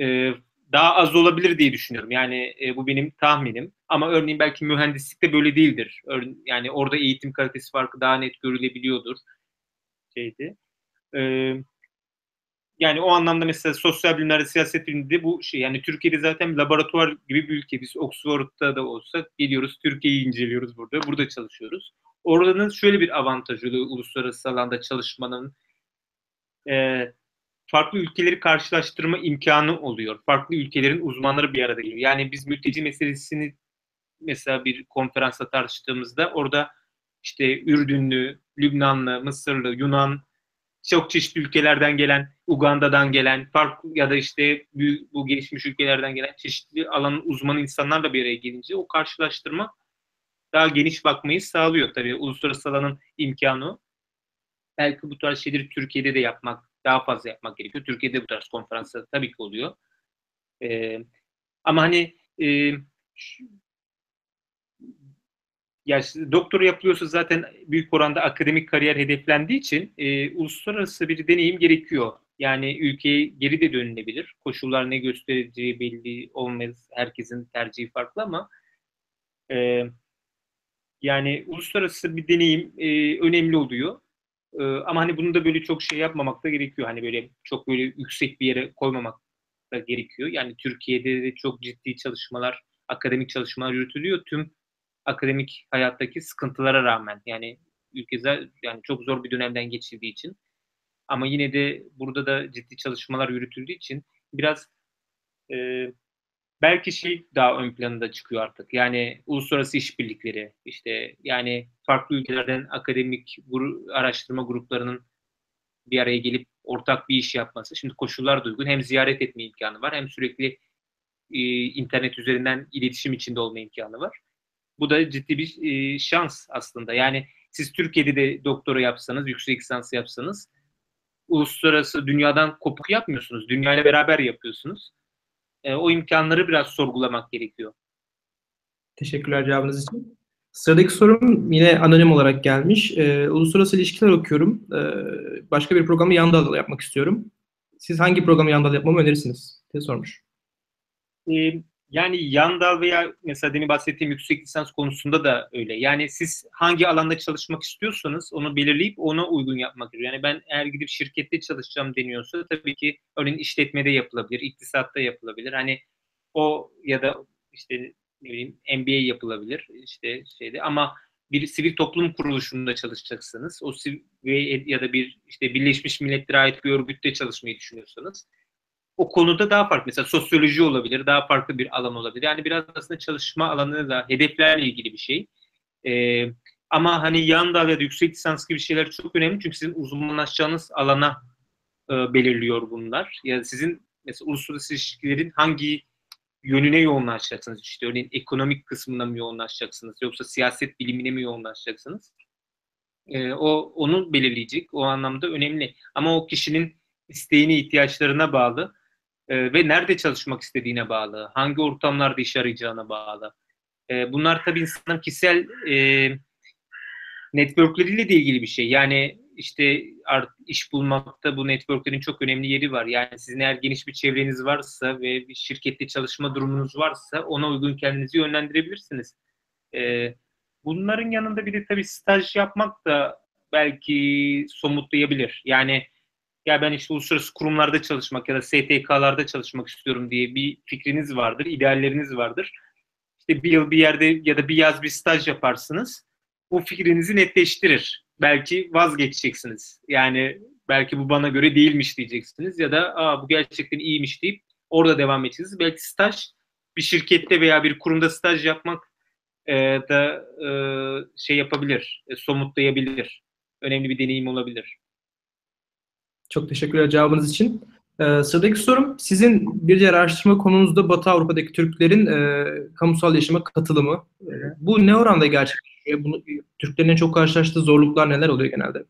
e, daha az olabilir diye düşünüyorum. Yani e, bu benim tahminim. Ama örneğin belki mühendislikte böyle değildir. Örne yani orada eğitim kalitesi farkı daha net görülebiliyordur. Şeydi. E, yani o anlamda mesela sosyal bilimlerde, siyaset biliminde bu şey yani Türkiye'de zaten laboratuvar gibi bir ülke. Biz Oxford'da da olsak geliyoruz Türkiye'yi inceliyoruz burada. Burada çalışıyoruz. Oranın şöyle bir avantajı uluslararası alanda çalışmanın e, farklı ülkeleri karşılaştırma imkanı oluyor. Farklı ülkelerin uzmanları bir arada geliyor. Yani biz mülteci meselesini mesela bir konferansta tartıştığımızda orada işte Ürdünlü, Lübnanlı, Mısırlı, Yunan, çok çeşitli ülkelerden gelen, Uganda'dan gelen, farklı ya da işte büyük, bu gelişmiş ülkelerden gelen çeşitli alanın uzmanı insanlarla bir araya gelince o karşılaştırma daha geniş bakmayı sağlıyor. Tabii uluslararası alanın imkanı. Belki bu tarz şeyleri Türkiye'de de yapmak daha fazla yapmak gerekiyor. Türkiye'de bu tarz konferanslar tabii ki oluyor. E, ama hani e, ya doktora yapıyorsa zaten büyük oranda akademik kariyer hedeflendiği için e, uluslararası bir deneyim gerekiyor. Yani ülkeye geri de dönülebilir. Koşullar ne göstereceği belli olmaz. Herkesin tercihi farklı ama e, yani uluslararası bir deneyim e, önemli oluyor. Ee, ama hani bunu da böyle çok şey yapmamak da gerekiyor. Hani böyle çok böyle yüksek bir yere koymamak da gerekiyor. Yani Türkiye'de de çok ciddi çalışmalar, akademik çalışmalar yürütülüyor. Tüm akademik hayattaki sıkıntılara rağmen yani ülke yani çok zor bir dönemden geçirdiği için ama yine de burada da ciddi çalışmalar yürütüldüğü için biraz e, belki şey daha ön planında çıkıyor artık. Yani uluslararası işbirlikleri, işte yani farklı ülkelerden akademik gru, araştırma gruplarının bir araya gelip ortak bir iş yapması. Şimdi koşullar da uygun. Hem ziyaret etme imkanı var hem sürekli e, internet üzerinden iletişim içinde olma imkanı var. Bu da ciddi bir e, şans aslında. Yani siz Türkiye'de de doktora yapsanız, yüksek lisans yapsanız uluslararası dünyadan kopuk yapmıyorsunuz. Dünyayla beraber yapıyorsunuz e, o imkanları biraz sorgulamak gerekiyor. Teşekkürler cevabınız için. Sıradaki sorum yine anonim olarak gelmiş. E, uluslararası ilişkiler okuyorum. E, başka bir programı yan dalda yapmak istiyorum. Siz hangi programı yan dalda yapmamı önerirsiniz? diye sormuş. E, yani yan dal veya mesela demin bahsettiğim yüksek lisans konusunda da öyle. Yani siz hangi alanda çalışmak istiyorsanız onu belirleyip ona uygun yapmak gerekiyor. Yani ben eğer gidip şirkette çalışacağım deniyorsa tabii ki örneğin işletmede yapılabilir, iktisatta yapılabilir. Hani o ya da işte ne bileyim MBA yapılabilir işte şeyde ama bir sivil toplum kuruluşunda çalışacaksınız. O sivil ya da bir işte Birleşmiş Milletler'e ait bir örgütte çalışmayı düşünüyorsanız o konuda daha farklı. Mesela sosyoloji olabilir, daha farklı bir alan olabilir. Yani biraz aslında çalışma alanı da hedeflerle ilgili bir şey. Ee, ama hani yan dal ya da yüksek lisans gibi şeyler çok önemli çünkü sizin uzmanlaşacağınız alana e, belirliyor bunlar. Ya yani sizin mesela uluslararası ilişkilerin hangi yönüne yoğunlaşacaksınız? İşte örneğin ekonomik kısmına mı yoğunlaşacaksınız yoksa siyaset bilimine mi yoğunlaşacaksınız? Ee, o onu belirleyecek. O anlamda önemli. Ama o kişinin isteğine, ihtiyaçlarına bağlı e, ve nerede çalışmak istediğine bağlı, hangi ortamlarda iş arayacağına bağlı. E, bunlar tabii insanın kişisel e, networkleriyle de ilgili bir şey. Yani işte art, iş bulmakta bu networklerin çok önemli yeri var. Yani sizin eğer geniş bir çevreniz varsa ve bir şirkette çalışma durumunuz varsa ona uygun kendinizi yönlendirebilirsiniz. E, bunların yanında bir de tabii staj yapmak da belki somutlayabilir. Yani ya ben işte uluslararası kurumlarda çalışmak ya da STK'larda çalışmak istiyorum diye bir fikriniz vardır, idealleriniz vardır. İşte bir yıl bir yerde ya da bir yaz bir staj yaparsınız. Bu fikrinizi netleştirir. Belki vazgeçeceksiniz. Yani belki bu bana göre değilmiş diyeceksiniz ya da Aa, bu gerçekten iyiymiş deyip orada devam edeceksiniz. Belki staj bir şirkette veya bir kurumda staj yapmak e, da e, şey yapabilir, e, somutlayabilir. Önemli bir deneyim olabilir. Çok teşekkürler cevabınız için. Ee, sıradaki sorum, sizin bir diğer araştırma konunuzda Batı Avrupa'daki Türklerin e, kamusal yaşama katılımı. E, bu ne oranda gerçekleşiyor? Bunu, Türklerin en çok karşılaştığı zorluklar neler oluyor genelde?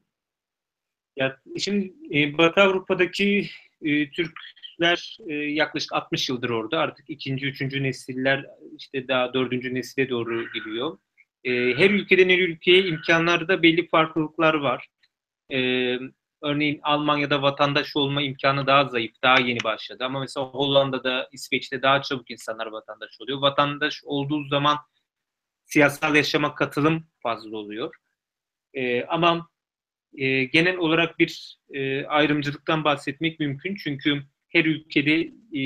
Ya şimdi e, Batı Avrupa'daki e, Türkler e, yaklaşık 60 yıldır orada. Artık ikinci, üçüncü nesiller işte daha dördüncü nesile doğru gidiyor. E, her ülkeden her ülkeye imkanlarda belli farklılıklar var. E, örneğin Almanya'da vatandaş olma imkanı daha zayıf, daha yeni başladı. Ama mesela Hollanda'da, İsveç'te daha çabuk insanlar vatandaş oluyor. Vatandaş olduğu zaman siyasal yaşama katılım fazla oluyor. E, ama e, genel olarak bir e, ayrımcılıktan bahsetmek mümkün. Çünkü her ülkede e,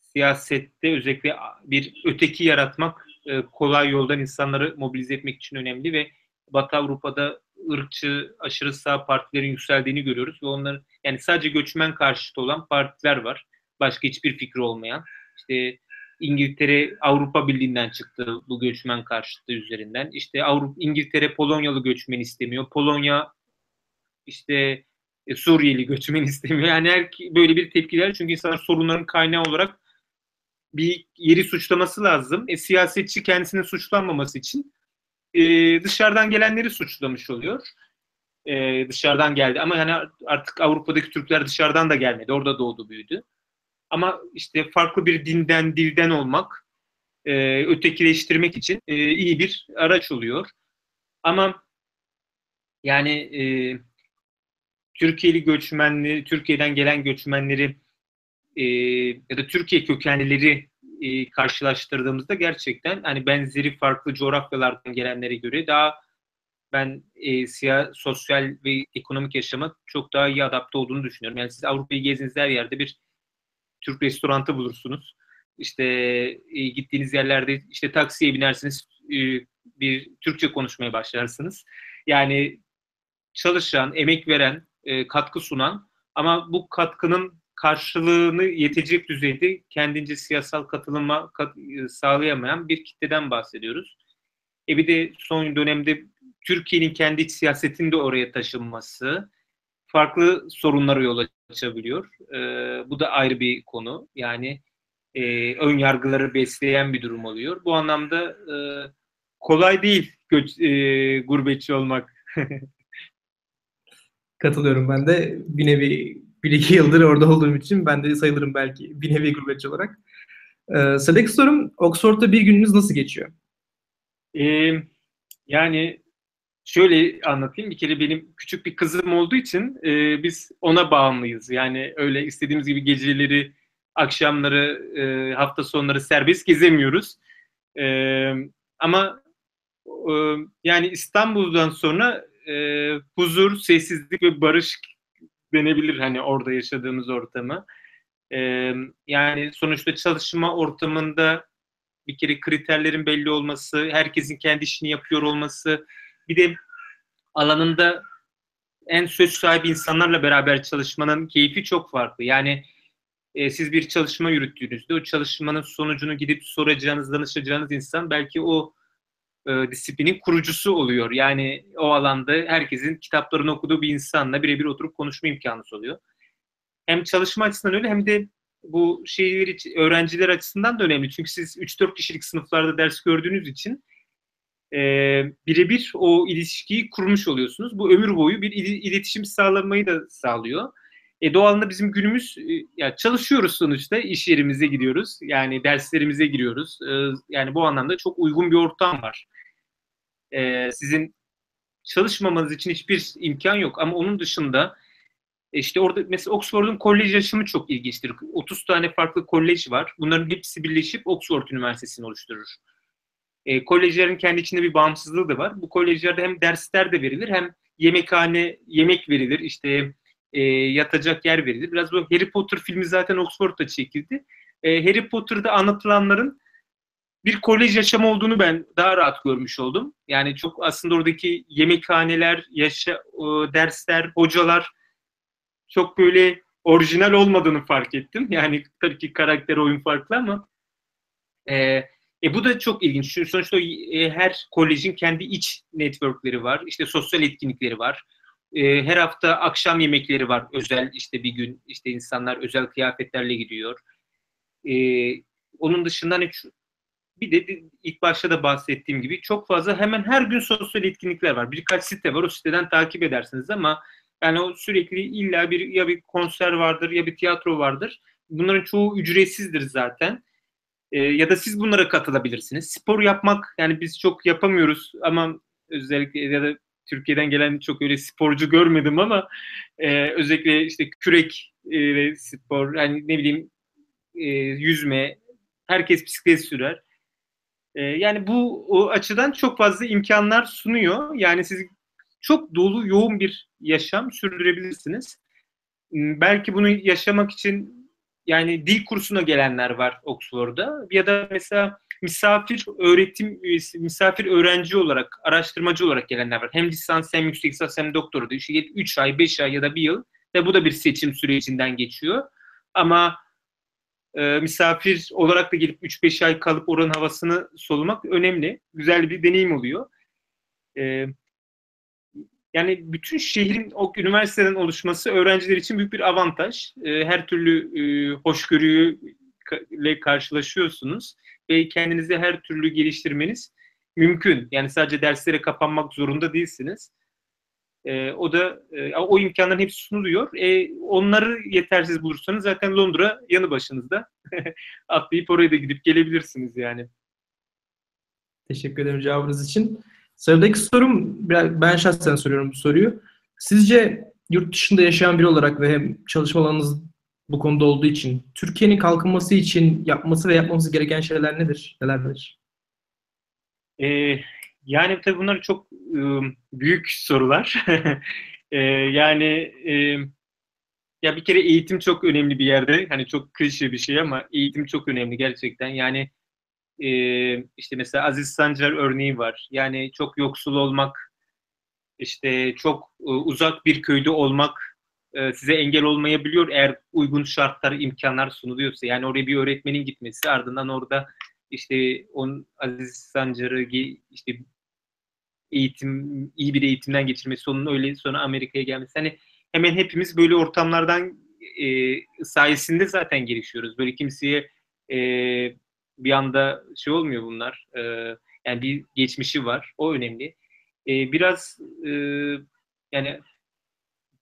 siyasette özellikle bir öteki yaratmak e, kolay yoldan insanları mobilize etmek için önemli ve Batı Avrupa'da ırkçı aşırı sağ partilerin yükseldiğini görüyoruz ve onların yani sadece göçmen karşıtı olan partiler var. Başka hiçbir fikri olmayan. İşte İngiltere Avrupa Birliği'nden çıktı bu göçmen karşıtı üzerinden. İşte Avrupa İngiltere Polonyalı göçmen istemiyor. Polonya işte e, Suriyeli göçmen istemiyor. Yani her, böyle bir tepkiler çünkü insanlar sorunların kaynağı olarak bir yeri suçlaması lazım. E, siyasetçi kendisinin suçlanmaması için e, dışarıdan gelenleri suçlamış oluyor. E, dışarıdan geldi ama yani artık Avrupa'daki Türkler dışarıdan da gelmedi. Orada doğdu büyüdü. Ama işte farklı bir dinden, dilden olmak, e, ötekileştirmek için e, iyi bir araç oluyor. Ama yani e, Türkiye'li göçmenleri, Türkiye'den gelen göçmenleri e, ya da Türkiye kökenlileri e, karşılaştırdığımızda gerçekten hani benzeri farklı coğrafyalardan gelenlere göre daha ben e, siyah, sosyal ve ekonomik yaşama çok daha iyi adapte olduğunu düşünüyorum. Yani siz Avrupa'yı gezdiğiniz her yerde bir Türk restorantı bulursunuz. İşte e, gittiğiniz yerlerde işte taksiye binersiniz, e, bir Türkçe konuşmaya başlarsınız. Yani çalışan, emek veren, e, katkı sunan ama bu katkının karşılığını yetecek düzeyde kendince siyasal katılıma kat, e, sağlayamayan bir kitleden bahsediyoruz. E bir de son dönemde Türkiye'nin kendi iç siyasetini de oraya taşınması farklı sorunlara yol açabiliyor. E, bu da ayrı bir konu. Yani e, ön yargıları besleyen bir durum oluyor. Bu anlamda e, kolay değil göç, e, gurbetçi olmak. Katılıyorum ben de. Bir nevi bir iki yıldır orada olduğum için ben de sayılırım belki bir nevi gurbetçi olarak. Ee, sıradaki sorum Oxford'da bir gününüz nasıl geçiyor? Ee, yani şöyle anlatayım. Bir kere benim küçük bir kızım olduğu için e, biz ona bağımlıyız. Yani öyle istediğimiz gibi geceleri, akşamları, e, hafta sonları serbest gezemiyoruz. E, ama e, yani İstanbul'dan sonra e, huzur, sessizlik ve barış denebilir hani orada yaşadığımız ortamı. E, yani sonuçta çalışma ortamında bir kere kriterlerin belli olması, herkesin kendi işini yapıyor olması, bir de alanında en söz sahibi insanlarla beraber çalışmanın keyfi çok farklı. Yani e, siz bir çalışma yürüttüğünüzde o çalışmanın sonucunu gidip soracağınız, danışacağınız insan belki o e, disiplinin kurucusu oluyor. Yani o alanda herkesin kitaplarını okuduğu bir insanla birebir oturup konuşma imkanı oluyor. Hem çalışma açısından öyle hem de bu şeyler öğrenciler açısından da önemli. Çünkü siz 3-4 kişilik sınıflarda ders gördüğünüz için e, birebir o ilişkiyi kurmuş oluyorsunuz. Bu ömür boyu bir iletişim sağlamayı da sağlıyor. E, doğalında bizim günümüz e, ya çalışıyoruz sonuçta iş yerimize gidiyoruz yani derslerimize giriyoruz e, yani bu anlamda çok uygun bir ortam var. E, sizin çalışmamanız için hiçbir imkan yok ama onun dışında işte orada mesela Oxford'un kolej yaşamı çok ilginçtir. 30 tane farklı kolej var. Bunların hepsi birleşip Oxford Üniversitesi'ni oluşturur. E, kolejlerin kendi içinde bir bağımsızlığı da var. Bu kolejlerde hem dersler de verilir hem yemekhane yemek verilir. İşte e, yatacak yer verilir. Biraz bu Harry Potter filmi zaten Oxford'da çekildi. E, Harry Potter'da anlatılanların bir kolej yaşamı olduğunu ben daha rahat görmüş oldum. Yani çok aslında oradaki yemekhaneler, yaşa, dersler, hocalar çok böyle orijinal olmadığını fark ettim. Yani tabii ki karakter oyun farklı ama e, e bu da çok ilginç. Çünkü sonuçta e, her kolejin kendi iç networkleri var. İşte sosyal etkinlikleri var. E, her hafta akşam yemekleri var. Özel işte bir gün işte insanlar özel kıyafetlerle gidiyor. E, onun dışında hani bir de ilk başta da bahsettiğim gibi çok fazla hemen her gün sosyal etkinlikler var. Birkaç site var. O siteden takip edersiniz ama Yani o sürekli illa bir ya bir konser vardır ya bir tiyatro vardır. Bunların çoğu ücretsizdir zaten. E, ya da siz bunlara katılabilirsiniz. Spor yapmak yani biz çok yapamıyoruz ama özellikle ya da Türkiye'den gelen çok öyle sporcu görmedim ama e, özellikle işte kürek e, ve spor hani ne bileyim e, yüzme herkes bisiklet sürer. E, yani bu o açıdan çok fazla imkanlar sunuyor. Yani siz çok dolu yoğun bir yaşam sürdürebilirsiniz. Hmm, belki bunu yaşamak için yani dil kursuna gelenler var Oxford'da ya da mesela misafir öğretim üyesi, misafir öğrenci olarak, araştırmacı olarak gelenler var. Hem lisans hem yüksek lisans hem doktora da. İşte 3 ay, 5 ay ya da bir yıl ve bu da bir seçim sürecinden geçiyor. Ama e, misafir olarak da gelip 3-5 ay kalıp oranın havasını solumak önemli. Güzel bir deneyim oluyor. E, yani bütün şehrin o üniversiteden oluşması öğrenciler için büyük bir avantaj. E, her türlü e, hoşgörüyle karşılaşıyorsunuz ve kendinizi her türlü geliştirmeniz mümkün. Yani sadece derslere kapanmak zorunda değilsiniz. E, o da e, o imkanların hepsi sunuluyor. E, onları yetersiz bulursanız zaten Londra yanı başınızda. Atlayıp oraya da gidip gelebilirsiniz yani. Teşekkür ederim cevabınız için. Sıradaki sorum, ben şahsen soruyorum bu soruyu. Sizce yurt dışında yaşayan biri olarak ve hem çalışma alanınız bu konuda olduğu için Türkiye'nin kalkınması için yapması ve yapmamız gereken şeyler nedir? Nelerdir? Ee, yani tabii bunlar çok e, büyük sorular. e, yani e, ya bir kere eğitim çok önemli bir yerde. Hani çok klişe bir şey ama eğitim çok önemli gerçekten. Yani e, işte mesela Aziz Sancar örneği var. Yani çok yoksul olmak, işte çok e, uzak bir köyde olmak e, size engel olmayabiliyor eğer uygun şartlar, imkanlar sunuluyorsa. Yani oraya bir öğretmenin gitmesi, ardından orada işte on Aziz Sancar'ı işte eğitim iyi bir eğitimden geçirmesi, onun öyle sonra Amerika'ya gelmesi. Hani hemen hepimiz böyle ortamlardan e, sayesinde zaten gelişiyoruz. Böyle kimseye e, bir anda şey olmuyor bunlar. E, yani bir geçmişi var. O önemli. E, biraz e, yani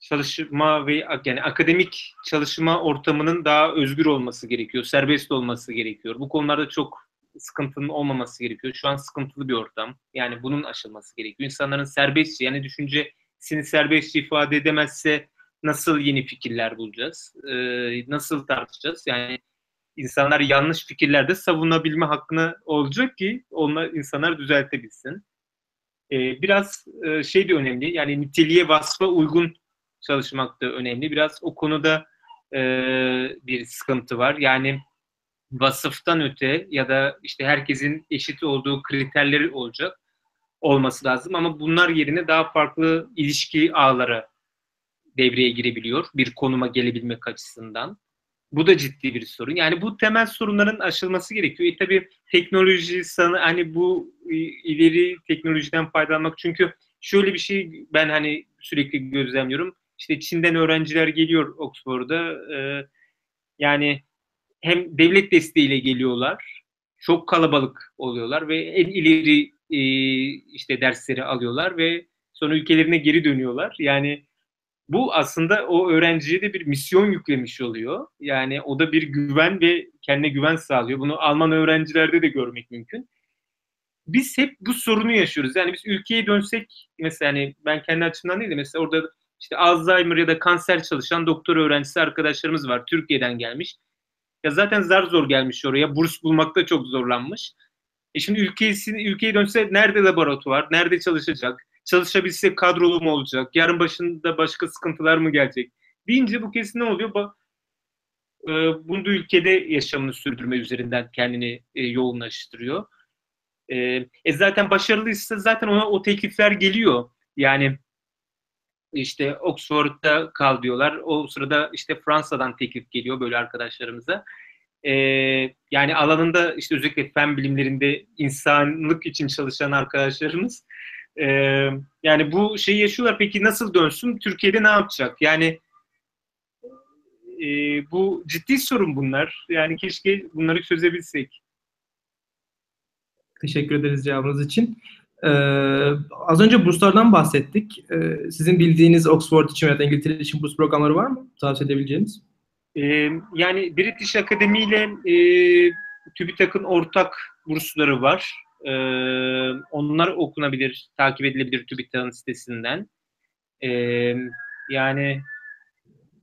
çalışma ve yani akademik çalışma ortamının daha özgür olması gerekiyor, serbest olması gerekiyor. Bu konularda çok sıkıntının olmaması gerekiyor. Şu an sıkıntılı bir ortam. Yani bunun aşılması gerekiyor. İnsanların serbestçe yani düşüncesini serbestçe ifade edemezse nasıl yeni fikirler bulacağız? Ee, nasıl tartışacağız? Yani insanlar yanlış fikirlerde savunabilme hakkını olacak ki onlar insanlar düzeltebilsin. Ee, biraz şey de önemli. Yani niteliğe vasfa uygun çalışmak da önemli. Biraz o konuda e, bir sıkıntı var. Yani vasıftan öte ya da işte herkesin eşit olduğu kriterleri olacak olması lazım ama bunlar yerine daha farklı ilişki ağları devreye girebiliyor bir konuma gelebilmek açısından. Bu da ciddi bir sorun. Yani bu temel sorunların aşılması gerekiyor. E tabii teknoloji sana hani bu ileri teknolojiden faydalanmak çünkü şöyle bir şey ben hani sürekli gözlemliyorum. İşte Çin'den öğrenciler geliyor Oxford'a. E, yani hem devlet desteğiyle geliyorlar, çok kalabalık oluyorlar ve en ileri e, işte dersleri alıyorlar ve sonra ülkelerine geri dönüyorlar. Yani bu aslında o öğrenciye de bir misyon yüklemiş oluyor. Yani o da bir güven ve kendine güven sağlıyor. Bunu Alman öğrencilerde de görmek mümkün. Biz hep bu sorunu yaşıyoruz. Yani biz ülkeye dönsek mesela hani ben kendi açımdan değil de mesela orada işte Alzheimer ya da kanser çalışan doktor öğrencisi arkadaşlarımız var. Türkiye'den gelmiş. Ya zaten zar zor gelmiş oraya. Burs bulmakta çok zorlanmış. E şimdi ülkesi, ülkeye dönse nerede laboratuvar, nerede çalışacak? Çalışabilse kadrolu mu olacak? Yarın başında başka sıkıntılar mı gelecek? Deyince bu kesin ne oluyor? Ba e, bunu da ülkede yaşamını sürdürme üzerinden kendini e, yoğunlaştırıyor. E, e zaten başarılıysa zaten ona o teklifler geliyor. Yani işte Oxford'da kal diyorlar. O sırada işte Fransa'dan teklif geliyor böyle arkadaşlarımıza. Ee, yani alanında işte özellikle fen bilimlerinde insanlık için çalışan arkadaşlarımız e, yani bu şeyi yaşıyorlar. Peki nasıl dönsün? Türkiye'de ne yapacak? Yani e, bu ciddi sorun bunlar. Yani keşke bunları çözebilsek. Teşekkür ederiz cevabınız için. Ee, az önce burslardan bahsettik. Ee, sizin bildiğiniz Oxford için veya İngiltere için burs programları var mı? Tavsiye edebileceğiniz? Ee, yani British Academy ile e, TÜBİTAK'ın ortak bursları var. Ee, onlar okunabilir, takip edilebilir TÜBİTAK'ın sitesinden. Ee, yani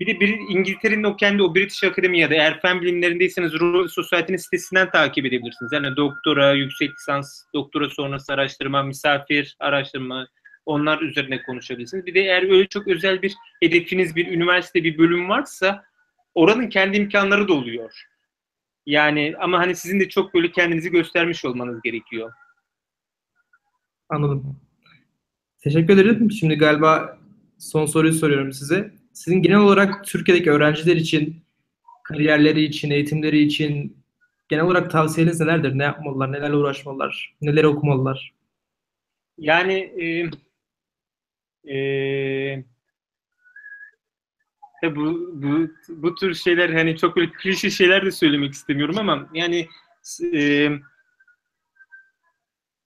bir de bir, İngiltere'nin o kendi o British Academy ya da eğer fen bilimlerindeyseniz Royal Society'nin sitesinden takip edebilirsiniz. Yani doktora, yüksek lisans, doktora sonrası araştırma, misafir araştırma onlar üzerine konuşabilirsiniz. Bir de eğer öyle çok özel bir hedefiniz bir üniversite bir bölüm varsa oranın kendi imkanları da oluyor. Yani ama hani sizin de çok böyle kendinizi göstermiş olmanız gerekiyor. Anladım. Teşekkür ederim. Şimdi galiba son soruyu soruyorum size. Sizin genel olarak Türkiye'deki öğrenciler için, kariyerleri için, eğitimleri için genel olarak tavsiyeniz nelerdir? Ne yapmalılar, nelerle uğraşmalılar, neleri okumalılar? Yani e, e, bu, bu, bu tür şeyler hani çok böyle klişe şeyler de söylemek istemiyorum ama yani e,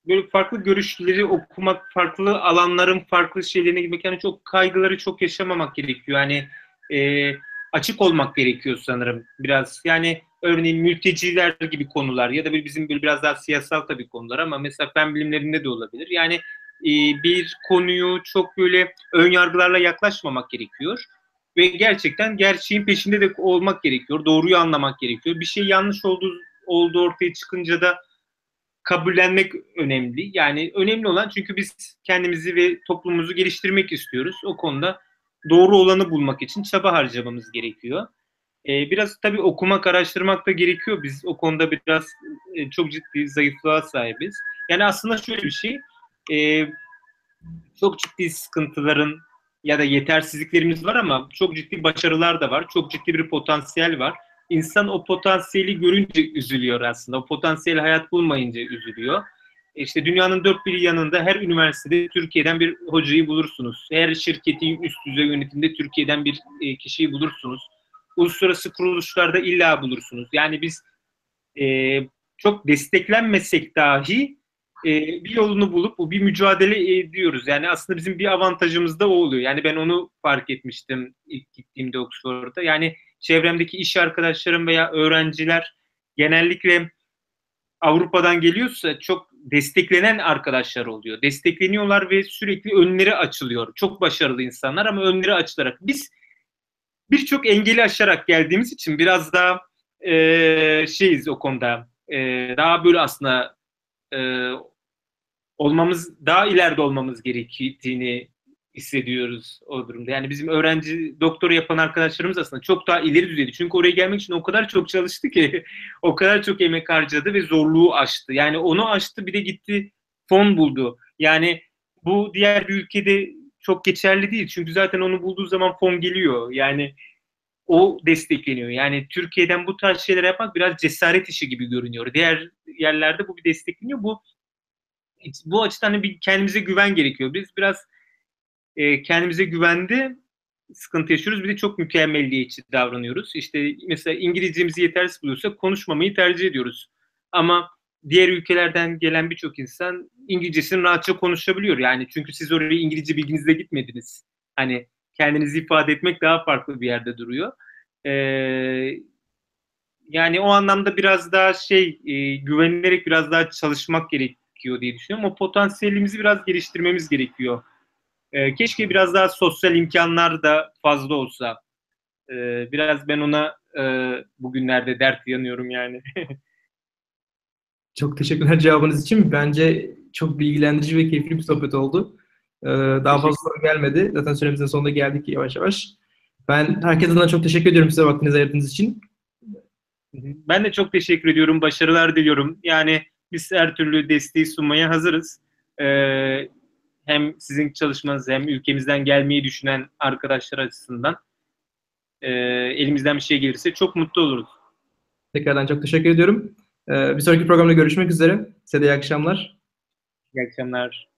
böyle farklı görüşleri okumak, farklı alanların farklı şeylerine girmek yani çok kaygıları çok yaşamamak gerekiyor. Yani e, açık olmak gerekiyor sanırım biraz. Yani örneğin mülteciler gibi konular ya da bizim böyle biraz daha siyasal tabii konular ama mesela fen bilimlerinde de olabilir. Yani e, bir konuyu çok böyle ön yargılarla yaklaşmamak gerekiyor ve gerçekten gerçeğin peşinde de olmak gerekiyor. Doğruyu anlamak gerekiyor. Bir şey yanlış olduğu olduğu ortaya çıkınca da kabullenmek önemli. Yani önemli olan çünkü biz kendimizi ve toplumumuzu geliştirmek istiyoruz. O konuda doğru olanı bulmak için çaba harcamamız gerekiyor. Ee, biraz tabii okumak, araştırmak da gerekiyor. Biz o konuda biraz e, çok ciddi zayıflığa sahibiz. Yani aslında şöyle bir şey, e, çok ciddi sıkıntıların ya da yetersizliklerimiz var ama çok ciddi başarılar da var. Çok ciddi bir potansiyel var. İnsan o potansiyeli görünce üzülüyor aslında. O potansiyel hayat bulmayınca üzülüyor. İşte dünyanın dört bir yanında her üniversitede Türkiye'den bir hocayı bulursunuz. Her şirketin üst düzey yönetimde Türkiye'den bir e, kişiyi bulursunuz. Uluslararası kuruluşlarda illa bulursunuz. Yani biz e, çok desteklenmesek dahi e, bir yolunu bulup bu bir mücadele ediyoruz. Yani aslında bizim bir avantajımız da o oluyor. Yani ben onu fark etmiştim ilk gittiğimde Oxford'da. Yani çevremdeki iş arkadaşlarım veya öğrenciler genellikle Avrupa'dan geliyorsa çok desteklenen arkadaşlar oluyor. Destekleniyorlar ve sürekli önleri açılıyor. Çok başarılı insanlar ama önleri açılarak. Biz birçok engeli aşarak geldiğimiz için biraz daha e, şeyiz o konuda. E, daha böyle aslında e, olmamız, daha ileride olmamız gerektiğini hissediyoruz o durumda. Yani bizim öğrenci doktora yapan arkadaşlarımız aslında çok daha ileri düzeydi. Çünkü oraya gelmek için o kadar çok çalıştı ki o kadar çok emek harcadı ve zorluğu aştı. Yani onu aştı bir de gitti fon buldu. Yani bu diğer bir ülkede çok geçerli değil. Çünkü zaten onu bulduğu zaman fon geliyor. Yani o destekleniyor. Yani Türkiye'den bu tarz şeyler yapmak biraz cesaret işi gibi görünüyor. Diğer yerlerde bu bir destekleniyor. Bu bu açıdan bir kendimize güven gerekiyor. Biz biraz e, kendimize güvende sıkıntı yaşıyoruz. Bir de çok mükemmelliyetçi davranıyoruz. İşte mesela İngilizcemizi yetersiz buluyorsak konuşmamayı tercih ediyoruz. Ama diğer ülkelerden gelen birçok insan İngilizcesini rahatça konuşabiliyor. Yani çünkü siz oraya İngilizce bilginizle gitmediniz. Hani kendinizi ifade etmek daha farklı bir yerde duruyor. Ee, yani o anlamda biraz daha şey e, güvenilerek biraz daha çalışmak gerekiyor diye düşünüyorum. O potansiyelimizi biraz geliştirmemiz gerekiyor e, keşke biraz daha sosyal imkanlar da fazla olsa. E, biraz ben ona e, bugünlerde dert yanıyorum yani. çok teşekkürler cevabınız için. Bence çok bilgilendirici ve keyifli bir sohbet oldu. Ee, daha fazla soru gelmedi. Zaten süremizin sonunda geldik yavaş yavaş. Ben herkese adına çok teşekkür ediyorum size vaktinizi ayırdığınız için. Ben de çok teşekkür ediyorum. Başarılar diliyorum. Yani biz her türlü desteği sunmaya hazırız. Ee, hem sizin çalışmanız hem ülkemizden gelmeyi düşünen arkadaşlar açısından e, elimizden bir şey gelirse çok mutlu oluruz. Tekrardan çok teşekkür ediyorum. Ee, bir sonraki programda görüşmek üzere. Size de iyi akşamlar. İyi akşamlar.